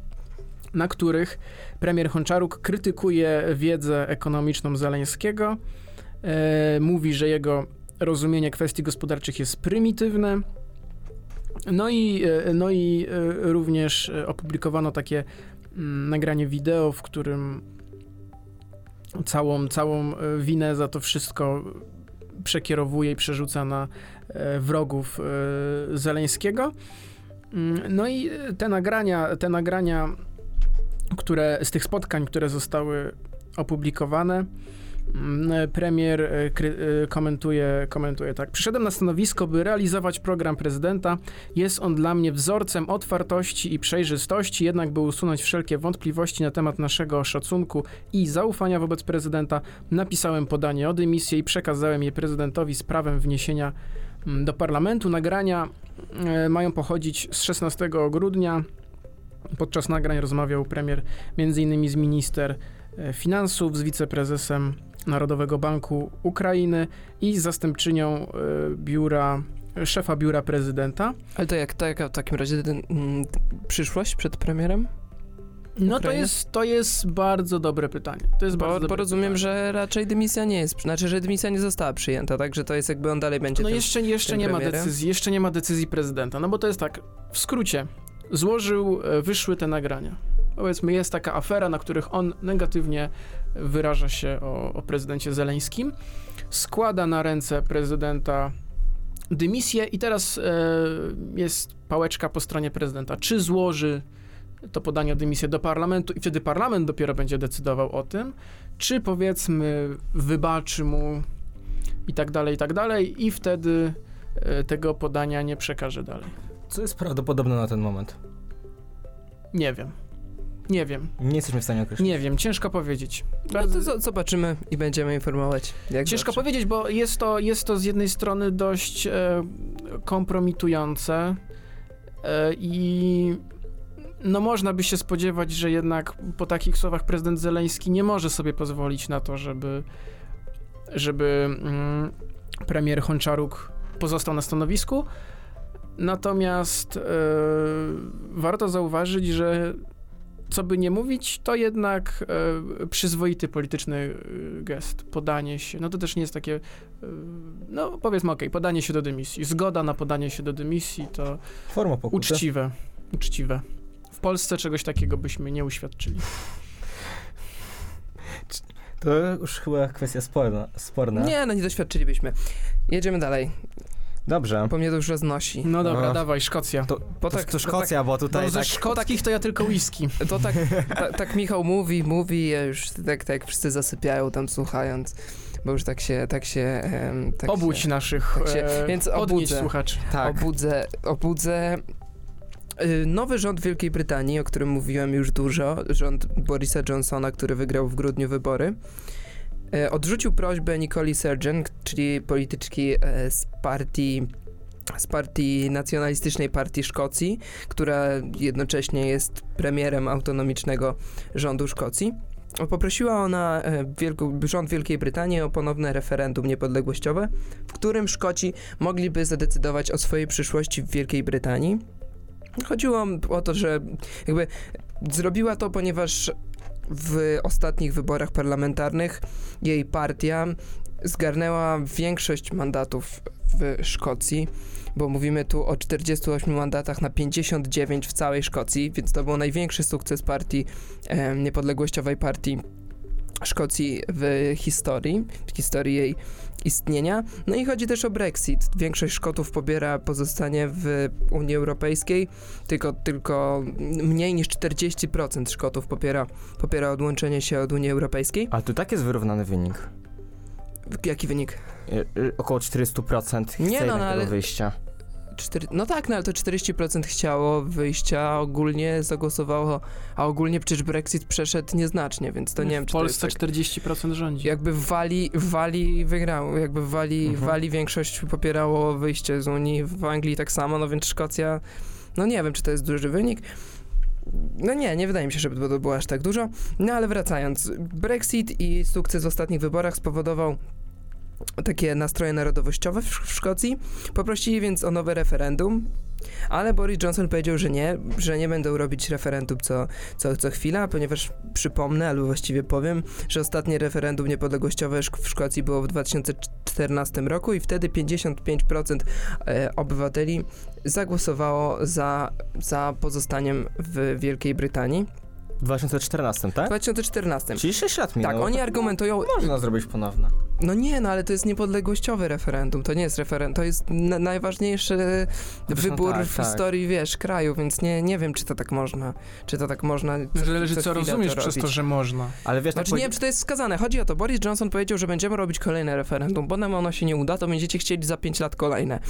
na których premier Honczaruk krytykuje wiedzę ekonomiczną Zaleńskiego, e, mówi, że jego rozumienie kwestii gospodarczych jest prymitywne. No i, e, no i e, również e, opublikowano takie nagranie wideo, w którym całą, całą e, winę za to wszystko przekierowuje i przerzuca na e, wrogów e, Zeleńskiego. Mm, No i te nagrania, te nagrania, które z tych spotkań, które zostały opublikowane, mm, premier e, kry, e, komentuje, komentuje tak. Przyszedłem na stanowisko, by realizować program prezydenta. Jest on dla mnie wzorcem otwartości i przejrzystości, jednak by usunąć wszelkie wątpliwości na temat naszego szacunku i zaufania wobec prezydenta, napisałem podanie o dymisję i przekazałem je prezydentowi z prawem wniesienia mm, do parlamentu. Nagrania e, mają pochodzić z 16 grudnia. Podczas nagrań rozmawiał premier m.in. z minister e, finansów, z wiceprezesem Narodowego Banku Ukrainy i zastępczynią e, biura, szefa biura prezydenta. Ale to jak, to jaka w takim razie ten, mm, przyszłość przed premierem? No to Ukrainy? jest, to jest bardzo dobre pytanie. To jest bardzo Bo, dobre bo rozumiem, pytanie. że raczej dymisja nie jest, znaczy, że dymisja nie została przyjęta, także to jest jakby on dalej będzie No tym- jeszcze, jeszcze tym nie ma premierem? decyzji, jeszcze nie ma decyzji prezydenta, no bo to jest tak, w skrócie, złożył, e, wyszły te nagrania. Powiedzmy, jest taka afera, na których on negatywnie wyraża się o, o prezydencie Zeleńskim, składa na ręce prezydenta dymisję i teraz e, jest pałeczka po stronie prezydenta, czy złoży to podanie o dymisję do parlamentu i wtedy parlament dopiero będzie decydował o tym, czy powiedzmy wybaczy mu i tak dalej, i tak dalej i wtedy e, tego podania nie przekaże dalej. Co jest prawdopodobne na ten moment? Nie wiem. Nie wiem. Nie jesteśmy w stanie określić. Nie wiem, ciężko powiedzieć. No to zo- zobaczymy i będziemy informować. Jak ciężko zawsze. powiedzieć, bo jest to, jest to z jednej strony dość e, kompromitujące e, i no można by się spodziewać, że jednak po takich słowach prezydent Zeleński nie może sobie pozwolić na to, żeby, żeby mm, premier Honczaruk pozostał na stanowisku. Natomiast e, warto zauważyć, że co by nie mówić, to jednak e, przyzwoity polityczny e, gest, podanie się. No to też nie jest takie, e, no powiedzmy okej, podanie się do dymisji. Zgoda na podanie się do dymisji to Forma pokuty. uczciwe, uczciwe. W Polsce czegoś takiego byśmy nie uświadczyli. To już chyba kwestia sporna. sporna. Nie, no nie doświadczylibyśmy. Jedziemy dalej, Dobrze. bo mnie to już roznosi. No dobra, A. dawaj, Szkocja. To, Bo to, tak- to Szkocja, bo tutaj No, ze tak... szkockich to ja tylko whisky. To tak, ta, tak Michał mówi, mówi, ja już tak, tak wszyscy zasypiają tam słuchając, bo już tak się, tak się... tak Obudź się, naszych, tak się- e, więc obudzę. słuchaczy. tak. Obudzę, obudzę. Y, Nowy rząd Wielkiej Brytanii, o którym mówiłem już dużo, rząd Borisa Johnsona, który wygrał w grudniu wybory, odrzucił prośbę Nicoli Sturgeon, czyli polityczki e, z partii z partii nacjonalistycznej partii Szkocji, która jednocześnie jest premierem autonomicznego rządu Szkocji. Poprosiła ona e, rząd Wielkiej Brytanii o ponowne referendum niepodległościowe, w którym Szkoci mogliby zadecydować o swojej przyszłości w Wielkiej Brytanii. Chodziło o to, że jakby zrobiła to, ponieważ w ostatnich wyborach parlamentarnych jej partia zgarnęła większość mandatów w Szkocji, bo mówimy tu o 48 mandatach na 59 w całej Szkocji, więc to był największy sukces partii, e, niepodległościowej partii Szkocji w historii, w historii jej istnienia. No i chodzi też o Brexit. Większość Szkotów pobiera pozostanie w Unii Europejskiej, tylko, tylko mniej niż 40% Szkotów popiera, popiera odłączenie się od Unii Europejskiej. Ale tu tak jest wyrównany wynik. Jaki wynik? Y, y, Około 400% chce Nie, no, no, ale- wyjścia. Cztery, no tak, no ale to 40% chciało wyjścia, a ogólnie zagłosowało, a ogólnie przecież Brexit przeszedł nieznacznie, więc to nie wiem, w czy to Polsce jest tak, 40% rządzi. jakby w Walii, w Walii wygrało, jakby w Walii, Mhm. w Walii większość popierało wyjście z Unii, w Anglii tak samo, no więc Szkocja, no nie wiem, czy to jest duży wynik. No nie, nie wydaje mi się, żeby to było aż tak dużo. No ale wracając, Brexit i sukces w ostatnich wyborach spowodował takie nastroje narodowościowe w, w Szkocji. Poprosili więc o nowe referendum, ale Boris Johnson powiedział, że nie, że nie będą robić referendum co, co, co chwila, ponieważ przypomnę, albo właściwie powiem, że ostatnie referendum niepodległościowe w Szkocji było w 2014 roku i wtedy 55% e, obywateli zagłosowało za, za pozostaniem w Wielkiej Brytanii. W 2014, W tak? 2014. Czyli 6 lat Tak, minęło. oni to argumentują, Można zrobić ponowne. no nie, no ale to jest niepodległościowe referendum, to nie jest referendum, to jest na, najważniejszy Zresztą wybór tak, w tak. historii, wiesz, kraju, więc nie, nie wiem, czy to tak można, czy to tak można. Zależy, co rozumiesz to przez to, że można. Ale wiesz, Znaczy tak nie wiem, czy to jest wskazane. Chodzi o to, Boris Johnson powiedział, że będziemy robić kolejne referendum, bo nam ono się nie uda, to będziecie chcieli za 5 lat kolejne.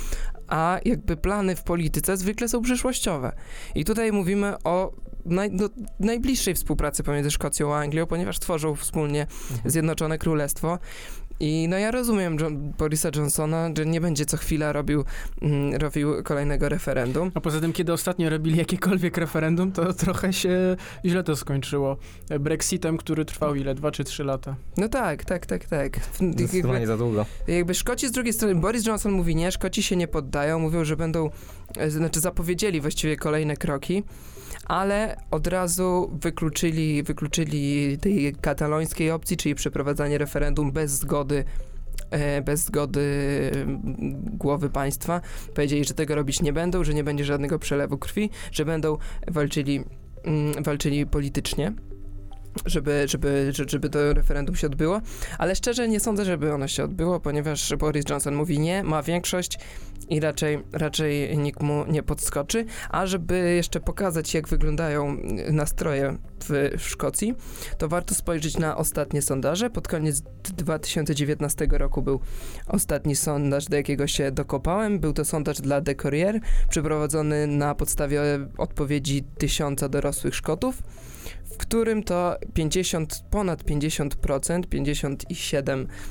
A jakby plany w polityce zwykle są przyszłościowe. I tutaj mówimy o naj, no, najbliższej współpracy pomiędzy Szkocją a Anglią, ponieważ tworzą wspólnie Mhm. Zjednoczone Królestwo. I no ja rozumiem John, Borisa Johnsona, że nie będzie co chwila robił, mm, robił kolejnego referendum. A poza tym, kiedy ostatnio robili jakiekolwiek referendum, to trochę się źle to skończyło. Brexitem, który trwał ile? Dwa czy trzy lata. No tak, tak, tak, tak. Jakby, Zdecydowanie za długo. jakby Szkoci z drugiej strony, Boris Johnson mówi nie, Szkoci się nie poddają, mówią, że będą, e, znaczy zapowiedzieli właściwie kolejne kroki, ale od razu wykluczyli, wykluczyli tej katalońskiej opcji, czyli przeprowadzanie referendum bez zgody e, bez zgody mm, głowy państwa. Powiedzieli, że tego robić nie będą, że nie będzie żadnego przelewu krwi, że będą walczyli, mm, walczyli politycznie. Żeby, żeby, że- żeby to referendum się odbyło, ale szczerze nie sądzę, żeby ono się odbyło, ponieważ Boris Johnson mówi nie, ma większość i raczej, raczej nikt mu nie podskoczy. A żeby jeszcze pokazać, jak wyglądają nastroje w, w Szkocji, to warto spojrzeć na ostatnie sondaże. Pod koniec 2019 roku był ostatni sondaż, do jakiego się dokopałem. Był to sondaż dla The Courier, przeprowadzony na podstawie odpowiedzi tysiąca dorosłych Szkotów, w którym to 50, ponad 50%,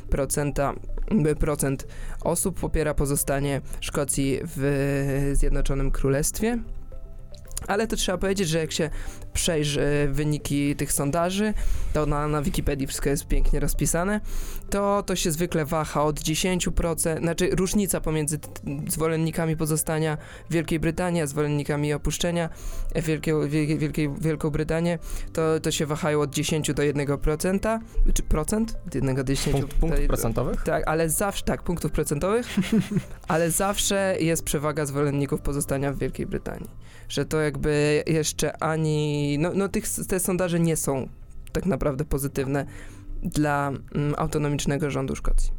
57% procent osób popiera pozostanie Szkocji w Zjednoczonym Królestwie. Ale to trzeba powiedzieć, że jak się przejrzy wyniki tych sondaży, to na, na Wikipedii wszystko jest pięknie rozpisane, to to się zwykle waha od 10%, znaczy różnica pomiędzy zwolennikami pozostania Wielkiej Brytanii, a zwolennikami opuszczenia Wielkiej, Wielkiej, Wielkiej, Wielką Brytanię, to, to się wahają od 10 do 1%, czy procent? Od 1 do 10. Punkt, punktów to- procentowych? tak, ale zawsze, tak, punktów procentowych, ale zawsze jest przewaga zwolenników pozostania w Wielkiej Brytanii. Że to jakby jeszcze ani, no, no tych, te sondaże nie są tak naprawdę pozytywne dla mm, autonomicznego rządu Szkocji.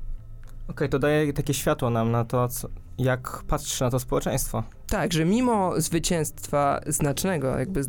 Okej, to daje takie światło nam na to, co, jak patrzy na to społeczeństwo. Tak, że mimo zwycięstwa znacznego, jakby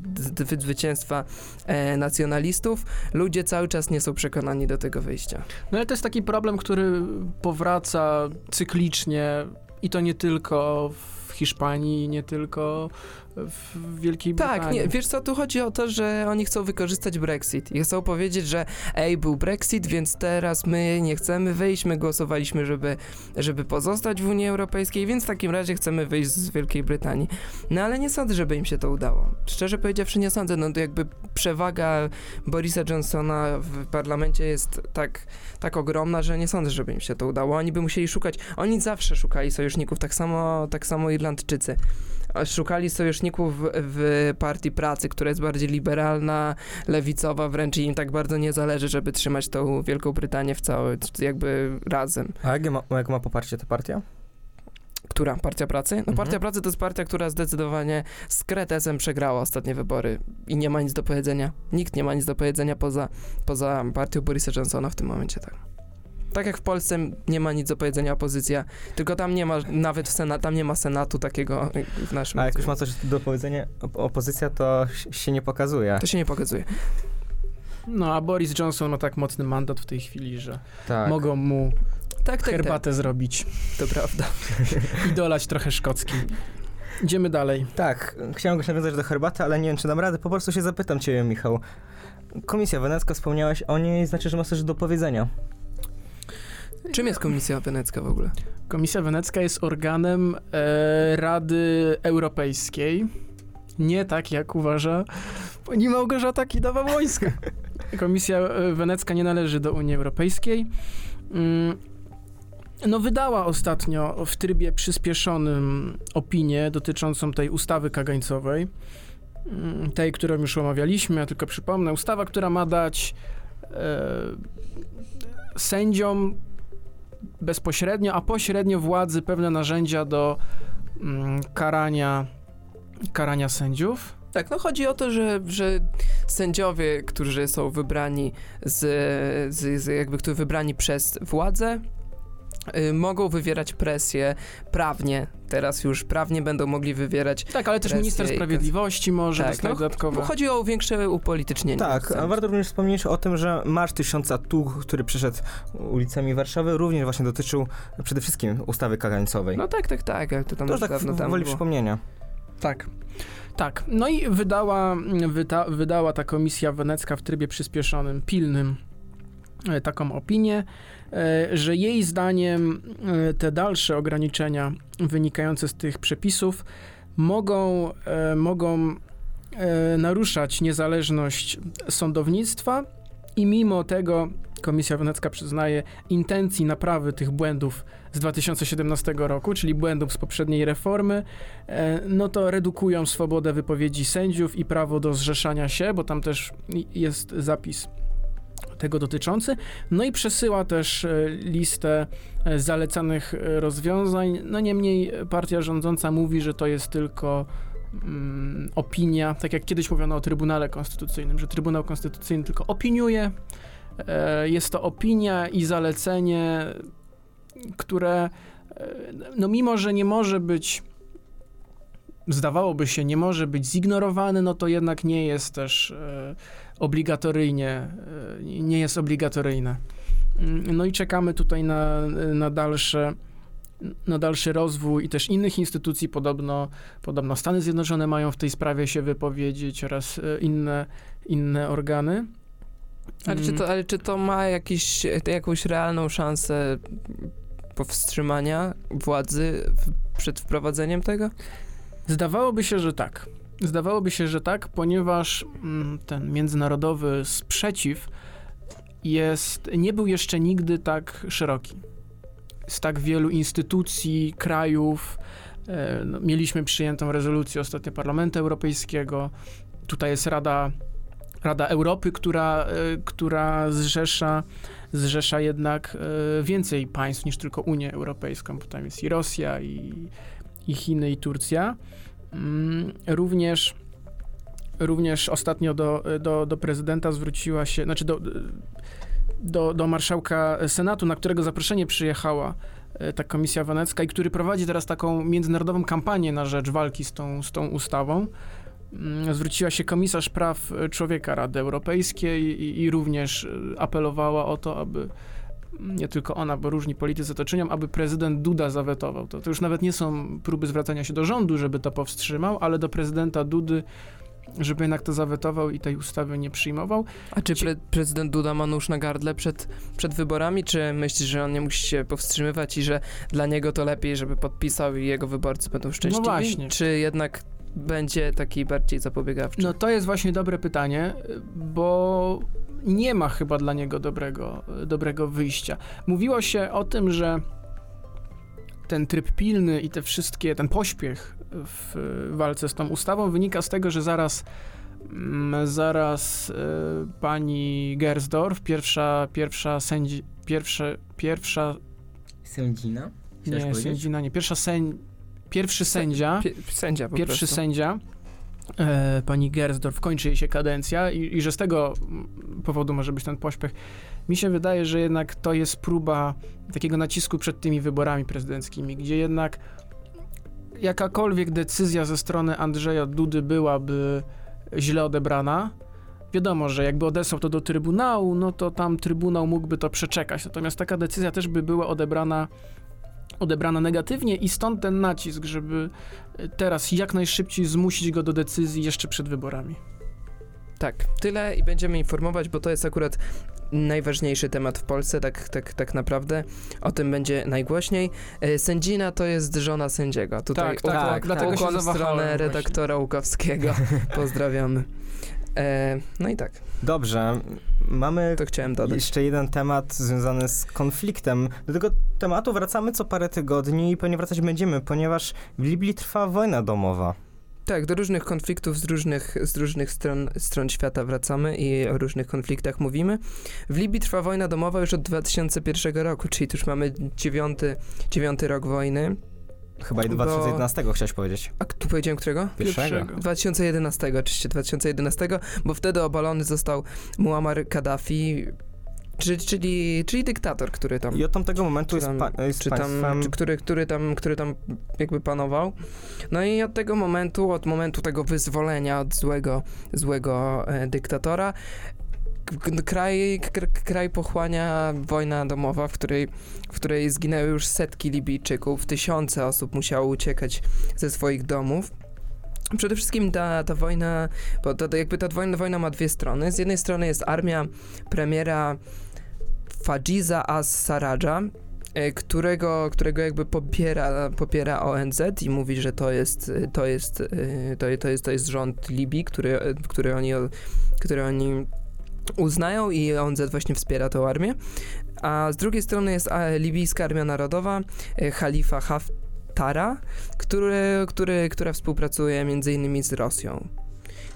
zwycięstwa e, nacjonalistów, ludzie cały czas nie są przekonani do tego wyjścia. No ale to jest taki problem, który powraca cyklicznie i to nie tylko w Hiszpanii, nie tylko w Wielkiej Tak, Brytanii. nie, wiesz co, tu chodzi o to, że oni chcą wykorzystać Brexit i chcą powiedzieć, że ej, był Brexit, więc teraz my nie chcemy wyjść, my głosowaliśmy, żeby, żeby pozostać w Unii Europejskiej, więc w takim razie chcemy wyjść z Wielkiej Brytanii. No ale nie sądzę, żeby im się to udało. Szczerze powiedziawszy nie sądzę, no to jakby przewaga Borisa Johnsona w parlamencie jest tak, tak ogromna, że nie sądzę, żeby im się to udało. Oni by musieli szukać, oni zawsze szukali sojuszników, tak samo, tak samo Irlandczycy szukali sojuszników w, w Partii Pracy, która jest bardziej liberalna, lewicowa wręcz i im tak bardzo nie zależy, żeby trzymać tą Wielką Brytanię w cały, jakby razem. A jakie ma, jak ma poparcie ta partia? Która? Partia Pracy? No Mhm. Partia Pracy to jest partia, która zdecydowanie z Kretesem przegrała ostatnie wybory i nie ma nic do powiedzenia. Nikt nie ma nic do powiedzenia poza, poza partią Borisa Johnsona w tym momencie, tak. Tak jak w Polsce nie ma nic do powiedzenia opozycja, tylko tam nie ma, nawet w Senat, tam nie ma Senatu takiego w naszym. A jak już ma coś do powiedzenia op- opozycja, to się nie pokazuje. To się nie pokazuje. No, a Boris Johnson ma tak mocny mandat w tej chwili, że Tak. mogą mu Tak, tak, tak. herbatę zrobić To prawda. i dolać trochę szkocki. Idziemy dalej. Tak, chciałem go nawiązać do herbaty, ale nie wiem, czy dam radę. Po prostu się zapytam ciebie, Michał. Komisja Wenecka, wspomniałeś o niej, znaczy, że masz coś do powiedzenia. Czym jest Komisja Wenecka w ogóle? Komisja Wenecka jest organem e, Rady Europejskiej. Nie tak, jak uważa pani Małgorzata Kidawa-Błońska. Komisja e, Wenecka nie należy do Unii Europejskiej. Mm, No, wydała ostatnio w trybie przyspieszonym opinię dotyczącą tej ustawy kagańcowej. Mm, Tej, którą już omawialiśmy, ja tylko przypomnę. Ustawa, która ma dać e, sędziom bezpośrednio, a pośrednio władzy pewne narzędzia do mm, karania, karania sędziów. Tak, no chodzi o to, że, że sędziowie, którzy są wybrani z, z, z jakby którzy wybrani przez władzę, mogą wywierać presję prawnie. Teraz już prawnie będą mogli wywierać. Tak, ale też minister i- sprawiedliwości może Tak, no, dodatkowe. Chodzi o większe upolitycznienie. Tak, a warto również wspomnieć o tym, że Marsz Tysiąca Tuch, który przeszedł ulicami Warszawy, również właśnie dotyczył przede wszystkim ustawy kagańcowej. No tak, tak, tak, ale to tam to tak dawno w temu woli było. przypomnienia. Tak. Tak. No i wydała, wyta, wydała ta komisja wenecka w trybie przyspieszonym, pilnym e, taką opinię, że jej zdaniem e, te dalsze ograniczenia wynikające z tych przepisów mogą, e, mogą e, naruszać niezależność sądownictwa i mimo tego Komisja Wenecka przyznaje intencji naprawy tych błędów z 2017 roku, czyli błędów z poprzedniej reformy, e, no to redukują swobodę wypowiedzi sędziów i prawo do zrzeszania się, bo tam też jest zapis tego dotyczący. No i przesyła też e, listę e, zalecanych e, rozwiązań. No niemniej partia rządząca mówi, że to jest tylko mm, opinia, tak jak kiedyś mówiono o Trybunale Konstytucyjnym, że Trybunał Konstytucyjny tylko opiniuje. E, Jest to opinia i zalecenie, które no mimo, że nie może być zdawałoby się, nie może być zignorowany, no to jednak nie jest też e, obligatoryjnie, e, nie jest obligatoryjne. Mm, No i czekamy tutaj na, na dalsze na dalszy rozwój i też innych instytucji, podobno, podobno Stany Zjednoczone mają w tej sprawie się wypowiedzieć oraz e, inne, inne organy. Ale czy, Mm. to, ale czy to ma jakiś, jakąś realną szansę powstrzymania władzy przed wprowadzeniem tego? Zdawałoby się, że tak. Zdawałoby się, że tak, ponieważ mm, ten międzynarodowy sprzeciw jest, nie był jeszcze nigdy tak szeroki. Z tak wielu instytucji, krajów. E, no, mieliśmy przyjętą rezolucję ostatnio Parlamentu Europejskiego. Tutaj jest Rada, Rada Europy, która, e, która zrzesza, zrzesza jednak e, więcej państw niż tylko Unię Europejską, bo tam jest i Rosja, i, i Chiny, i Turcja. Mm, Również, również ostatnio do, do, do prezydenta zwróciła się, znaczy do, do, do marszałka Senatu, na którego zaproszenie przyjechała e, ta Komisja Wenecka i który prowadzi teraz taką międzynarodową kampanię na rzecz walki z tą, z tą ustawą. Mm, Zwróciła się komisarz praw człowieka Rady Europejskiej i, i również e, apelowała o to, aby nie tylko ona, bo różni politycy to czynią, aby prezydent Duda zawetował to. To już nawet nie są próby zwracania się do rządu, żeby to powstrzymał, ale do prezydenta Dudy, żeby jednak to zawetował i tej ustawy nie przyjmował. A czy pre prezydent Duda ma nóż na gardle przed, przed wyborami, czy myślisz, że on nie musi się powstrzymywać i że dla niego to lepiej, żeby podpisał i jego wyborcy będą szczęśliwi? No właśnie. Czy jednak będzie taki bardziej zapobiegawczy? No to jest właśnie dobre pytanie, bo nie ma chyba dla niego dobrego, dobrego wyjścia. Mówiło się o tym, że ten tryb pilny i te wszystkie, ten pośpiech w walce z tą ustawą wynika z tego, że zaraz mm, zaraz y, pani Gersdorf, pierwsza, pierwsza sędzi, pierwsze, pierwsza, Sędzina? Nie, powiedzieć? sędzina, nie, pierwsza sędzi, pierwszy sędzia, Pie sędzia pierwszy prostu. sędzia, e, pani Gersdorf, kończy jej się kadencja i, i że z tego powodu może być ten pośpiech. Mi się wydaje, że jednak to jest próba takiego nacisku przed tymi wyborami prezydenckimi, gdzie jednak jakakolwiek decyzja ze strony Andrzeja Dudy byłaby źle odebrana, wiadomo, że jakby odesłał to do Trybunału, no to tam Trybunał mógłby to przeczekać. Natomiast taka decyzja też by była odebrana odebrana negatywnie i stąd ten nacisk, żeby teraz jak najszybciej zmusić go do decyzji jeszcze przed wyborami. Tak, tyle i będziemy informować, bo to jest akurat najważniejszy temat w Polsce, tak, tak, tak naprawdę. O tym będzie najgłośniej. E, Sędzina to jest żona sędziego. Tutaj Tak, tak, ukłon- tak, dlatego się ukłon stronę właśnie. redaktora Łukowskiego. Pozdrawiamy. E, no i tak, Dobrze, mamy to chciałem dodać. jeszcze jeden temat związany z konfliktem. Do tego tematu wracamy co parę tygodni i pewnie wracać będziemy, ponieważ w Libii trwa wojna domowa. Tak, do różnych konfliktów z różnych, z różnych stron, stron świata wracamy i o różnych konfliktach mówimy. W Libii trwa wojna domowa już od 2001 roku, czyli tu już mamy dziewiąty, dziewiąty rok wojny. Chyba i Bo- 2011 chciałeś powiedzieć. A tu powiedziałem którego? Pierwszego. 2011, oczywiście 2011, bo wtedy obalony został Muammar Kaddafi, czy, czyli, czyli dyktator, który tam I od tamtego momentu Czy jest, tam- pa- jest czy tam, państwem... czy, który, który, tam, który tam jakby panował. No i od tego momentu, od momentu tego wyzwolenia od złego, złego e, dyktatora, kraj, kraj pochłania wojna domowa, w której, w której zginęły już setki Libijczyków, tysiące osób musiało uciekać ze swoich domów. Przede wszystkim ta, ta wojna, bo to, jakby ta wojna, wojna ma dwie strony. Z jednej strony jest armia premiera Fajiza As-Saraja, e, którego, którego jakby popiera, popiera ONZ i mówi, że to jest, to jest, e, to, to jest, to jest rząd Libii, który, który, oni, który oni uznają i ONZ właśnie wspiera tą armię. A z drugiej strony jest e, libijska armia narodowa, e, Khalifa Haftara, który, który, która współpracuje innymi z Rosją.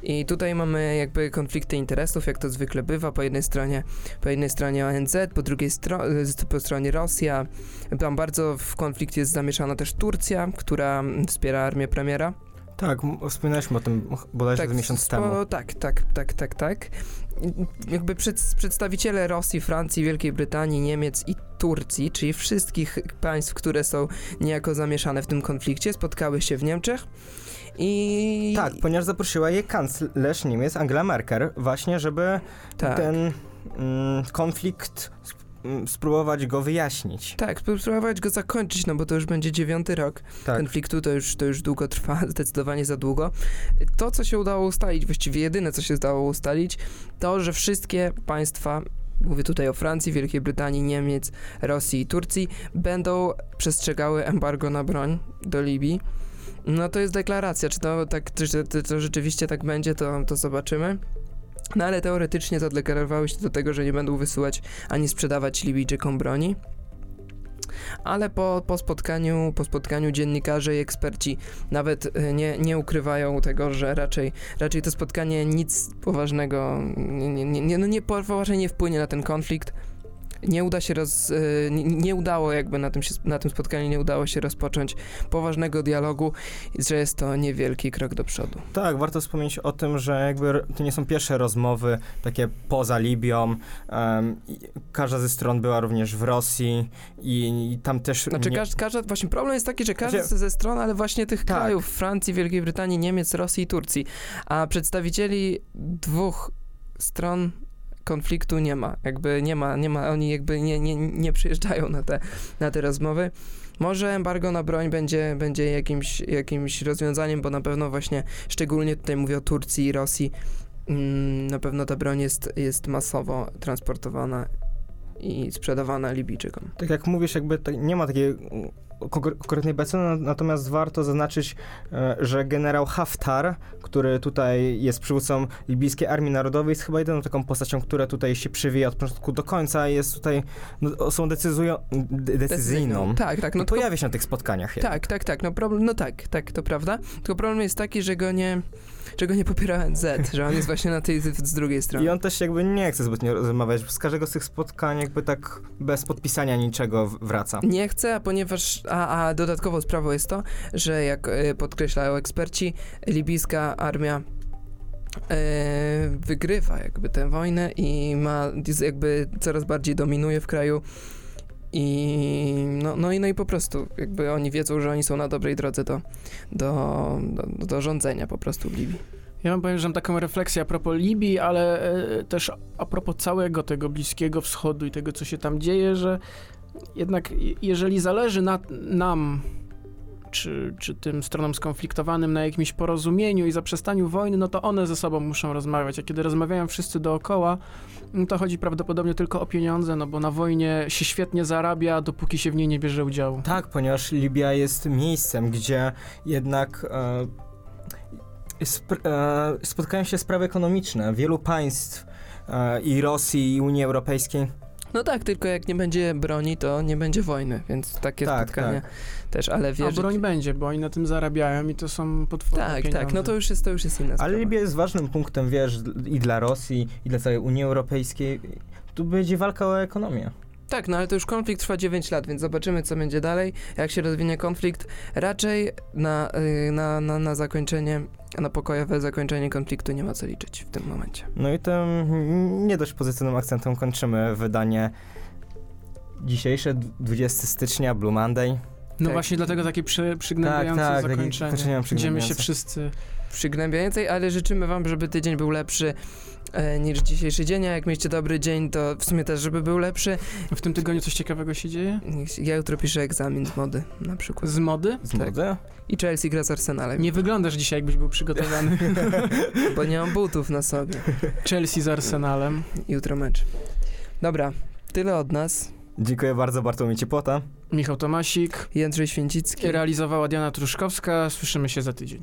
I tutaj mamy jakby konflikty interesów, jak to zwykle bywa. Po jednej stronie, po jednej stronie ONZ, po drugiej stro- po stronie Rosja. Tam bardzo w konflikt jest zamieszana też Turcja, która wspiera armię premiera. Tak, wspominaliśmy o tym bodajże tak, miesiąc temu. Tak, tak, tak, tak, tak. I- Jakby przed, przedstawiciele Rosji, Francji, Wielkiej Brytanii, Niemiec i Turcji, czyli wszystkich państw, które są niejako zamieszane w tym konflikcie, spotkały się w Niemczech. I Tak, ponieważ zaprosiła je kanclerz Niemiec Angela Merkel właśnie, żeby tak. ten mm, konflikt spróbować go wyjaśnić. Tak, spróbować go zakończyć, no bo to już będzie dziewiąty rok Tak. konfliktu, to już, to już długo trwa, zdecydowanie za długo. To, co się udało ustalić, właściwie jedyne, co się udało ustalić, to, że wszystkie państwa, mówię tutaj o Francji, Wielkiej Brytanii, Niemiec, Rosji i Turcji, będą przestrzegały embargo na broń do Libii. No to jest deklaracja, czy to, tak, czy to, to rzeczywiście tak będzie, to, to zobaczymy. No ale teoretycznie zadeklarowały się do tego, że nie będą wysyłać ani sprzedawać Libijczykom broni ale po, po, spotkaniu, po spotkaniu dziennikarze i eksperci nawet e, nie, nie ukrywają tego, że raczej, raczej to spotkanie nic poważnego, nie, nie, nie, no nie, poważnie nie wpłynie na ten konflikt. Nie uda się roz, e, nie, nie udało jakby na tym, się, na tym spotkaniu nie udało się rozpocząć poważnego dialogu, że jest to niewielki krok do przodu. Tak, warto wspomnieć o tym, że jakby to nie są pierwsze rozmowy takie poza Libią. i każda ze stron była również w Rosji i, i tam też... Znaczy, nie- każda, każda, właśnie problem jest taki, że każda Znaczy- ze stron, ale właśnie tych Tak. krajów, Francji, Wielkiej Brytanii, Niemiec, Rosji i Turcji, a przedstawicieli dwóch stron konfliktu nie ma. Jakby nie ma, nie ma, oni jakby nie, nie, nie przyjeżdżają na te, na te rozmowy. Może embargo na broń będzie, będzie jakimś, jakimś rozwiązaniem, bo na pewno właśnie, szczególnie tutaj mówię o Turcji i Rosji, mm, na pewno ta broń jest, jest masowo transportowana i sprzedawana Libijczykom. Tak jak mówisz, jakby nie ma takiej konkretnej becy, no, natomiast warto zaznaczyć, e, że generał Haftar, który tutaj jest przywódcą libijskiej Armii Narodowej, jest chyba jedyną taką postacią, która tutaj się przywija od początku do końca, jest tutaj no, osobą decyzują, de- decyzyjną. Tak, tak. No tylko pojawia się na tych spotkaniach. jednak. Tak, tak, tak. No, problem, no tak, tak, to prawda. Tylko problem jest taki, że go nie, że go nie popiera ONZ, że on jest właśnie na tej z, z drugiej strony. I on też jakby nie chce zbytnio rozmawiać. Z każdego z tych spotkań jakby tak bez podpisania niczego wraca. Nie chce, a ponieważ, a, a dodatkowo sprawą jest to, że jak e, podkreślają eksperci, libijska armia e, wygrywa jakby tę wojnę i ma jakby coraz bardziej dominuje w kraju i no, no, i, no i po prostu jakby oni wiedzą, że oni są na dobrej drodze do, do, do, do rządzenia po prostu w Libii. Ja mam powiem, że mam taką refleksję a propos Libii, ale e, też a propos całego tego Bliskiego Wschodu i tego, co się tam dzieje, że jednak je- jeżeli zależy na, nam, czy, czy tym stronom skonfliktowanym na jakimś porozumieniu i zaprzestaniu wojny, no to one ze sobą muszą rozmawiać, a kiedy rozmawiają wszyscy dookoła, no to chodzi prawdopodobnie tylko o pieniądze, no bo na wojnie się świetnie zarabia, dopóki się w niej nie bierze udziału. Tak, ponieważ Libia jest miejscem, gdzie jednak e, e, spotkają się sprawy ekonomiczne wielu państw e, i Rosji, i Unii Europejskiej. No tak, tylko jak nie będzie broni, to nie będzie wojny, więc takie Tak, spotkania też, ale A wierzyć... broń będzie, bo oni na tym zarabiają i to są potworne Tak, pieniądze. tak, no to już jest, to już jest inna sprawa. Ale Libia jest ważnym punktem, wiesz, i dla Rosji, i dla całej Unii Europejskiej. Tu będzie walka o ekonomię. Tak, no ale to już konflikt trwa 9 lat, więc zobaczymy, co będzie dalej, jak się rozwinie konflikt. Raczej na, y, na, na, na zakończenie, na pokojowe zakończenie konfliktu nie ma co liczyć w tym momencie. No i tym nie dość pozytywnym akcentem kończymy wydanie dzisiejsze, 20 stycznia, Blue Monday. No Tak. właśnie dlatego takie przy, przygnębiające Tak, tak, zakończenie. zakończenie Gdzie my się wszyscy... Przygnębiającej, ale życzymy wam, żeby tydzień był lepszy niż dzisiejszy dzień, a jak mieliście dobry dzień, to w sumie też, żeby był lepszy. W tym tygodniu coś ciekawego się dzieje? Ja jutro piszę egzamin z mody, na przykład. Z mody? Z Tak. mody? I Chelsea gra z Arsenalem, Nie wyglądasz dzisiaj, jakbyś był przygotowany. bo nie mam butów na sobie. Chelsea z Arsenalem. Jutro mecz. Dobra, tyle od nas. Dziękuję bardzo, Bartłomiej Ciepłota. Michał Tomasik. Jędrzej Święcicki. Realizowała Diana Truszkowska. Słyszymy się za tydzień.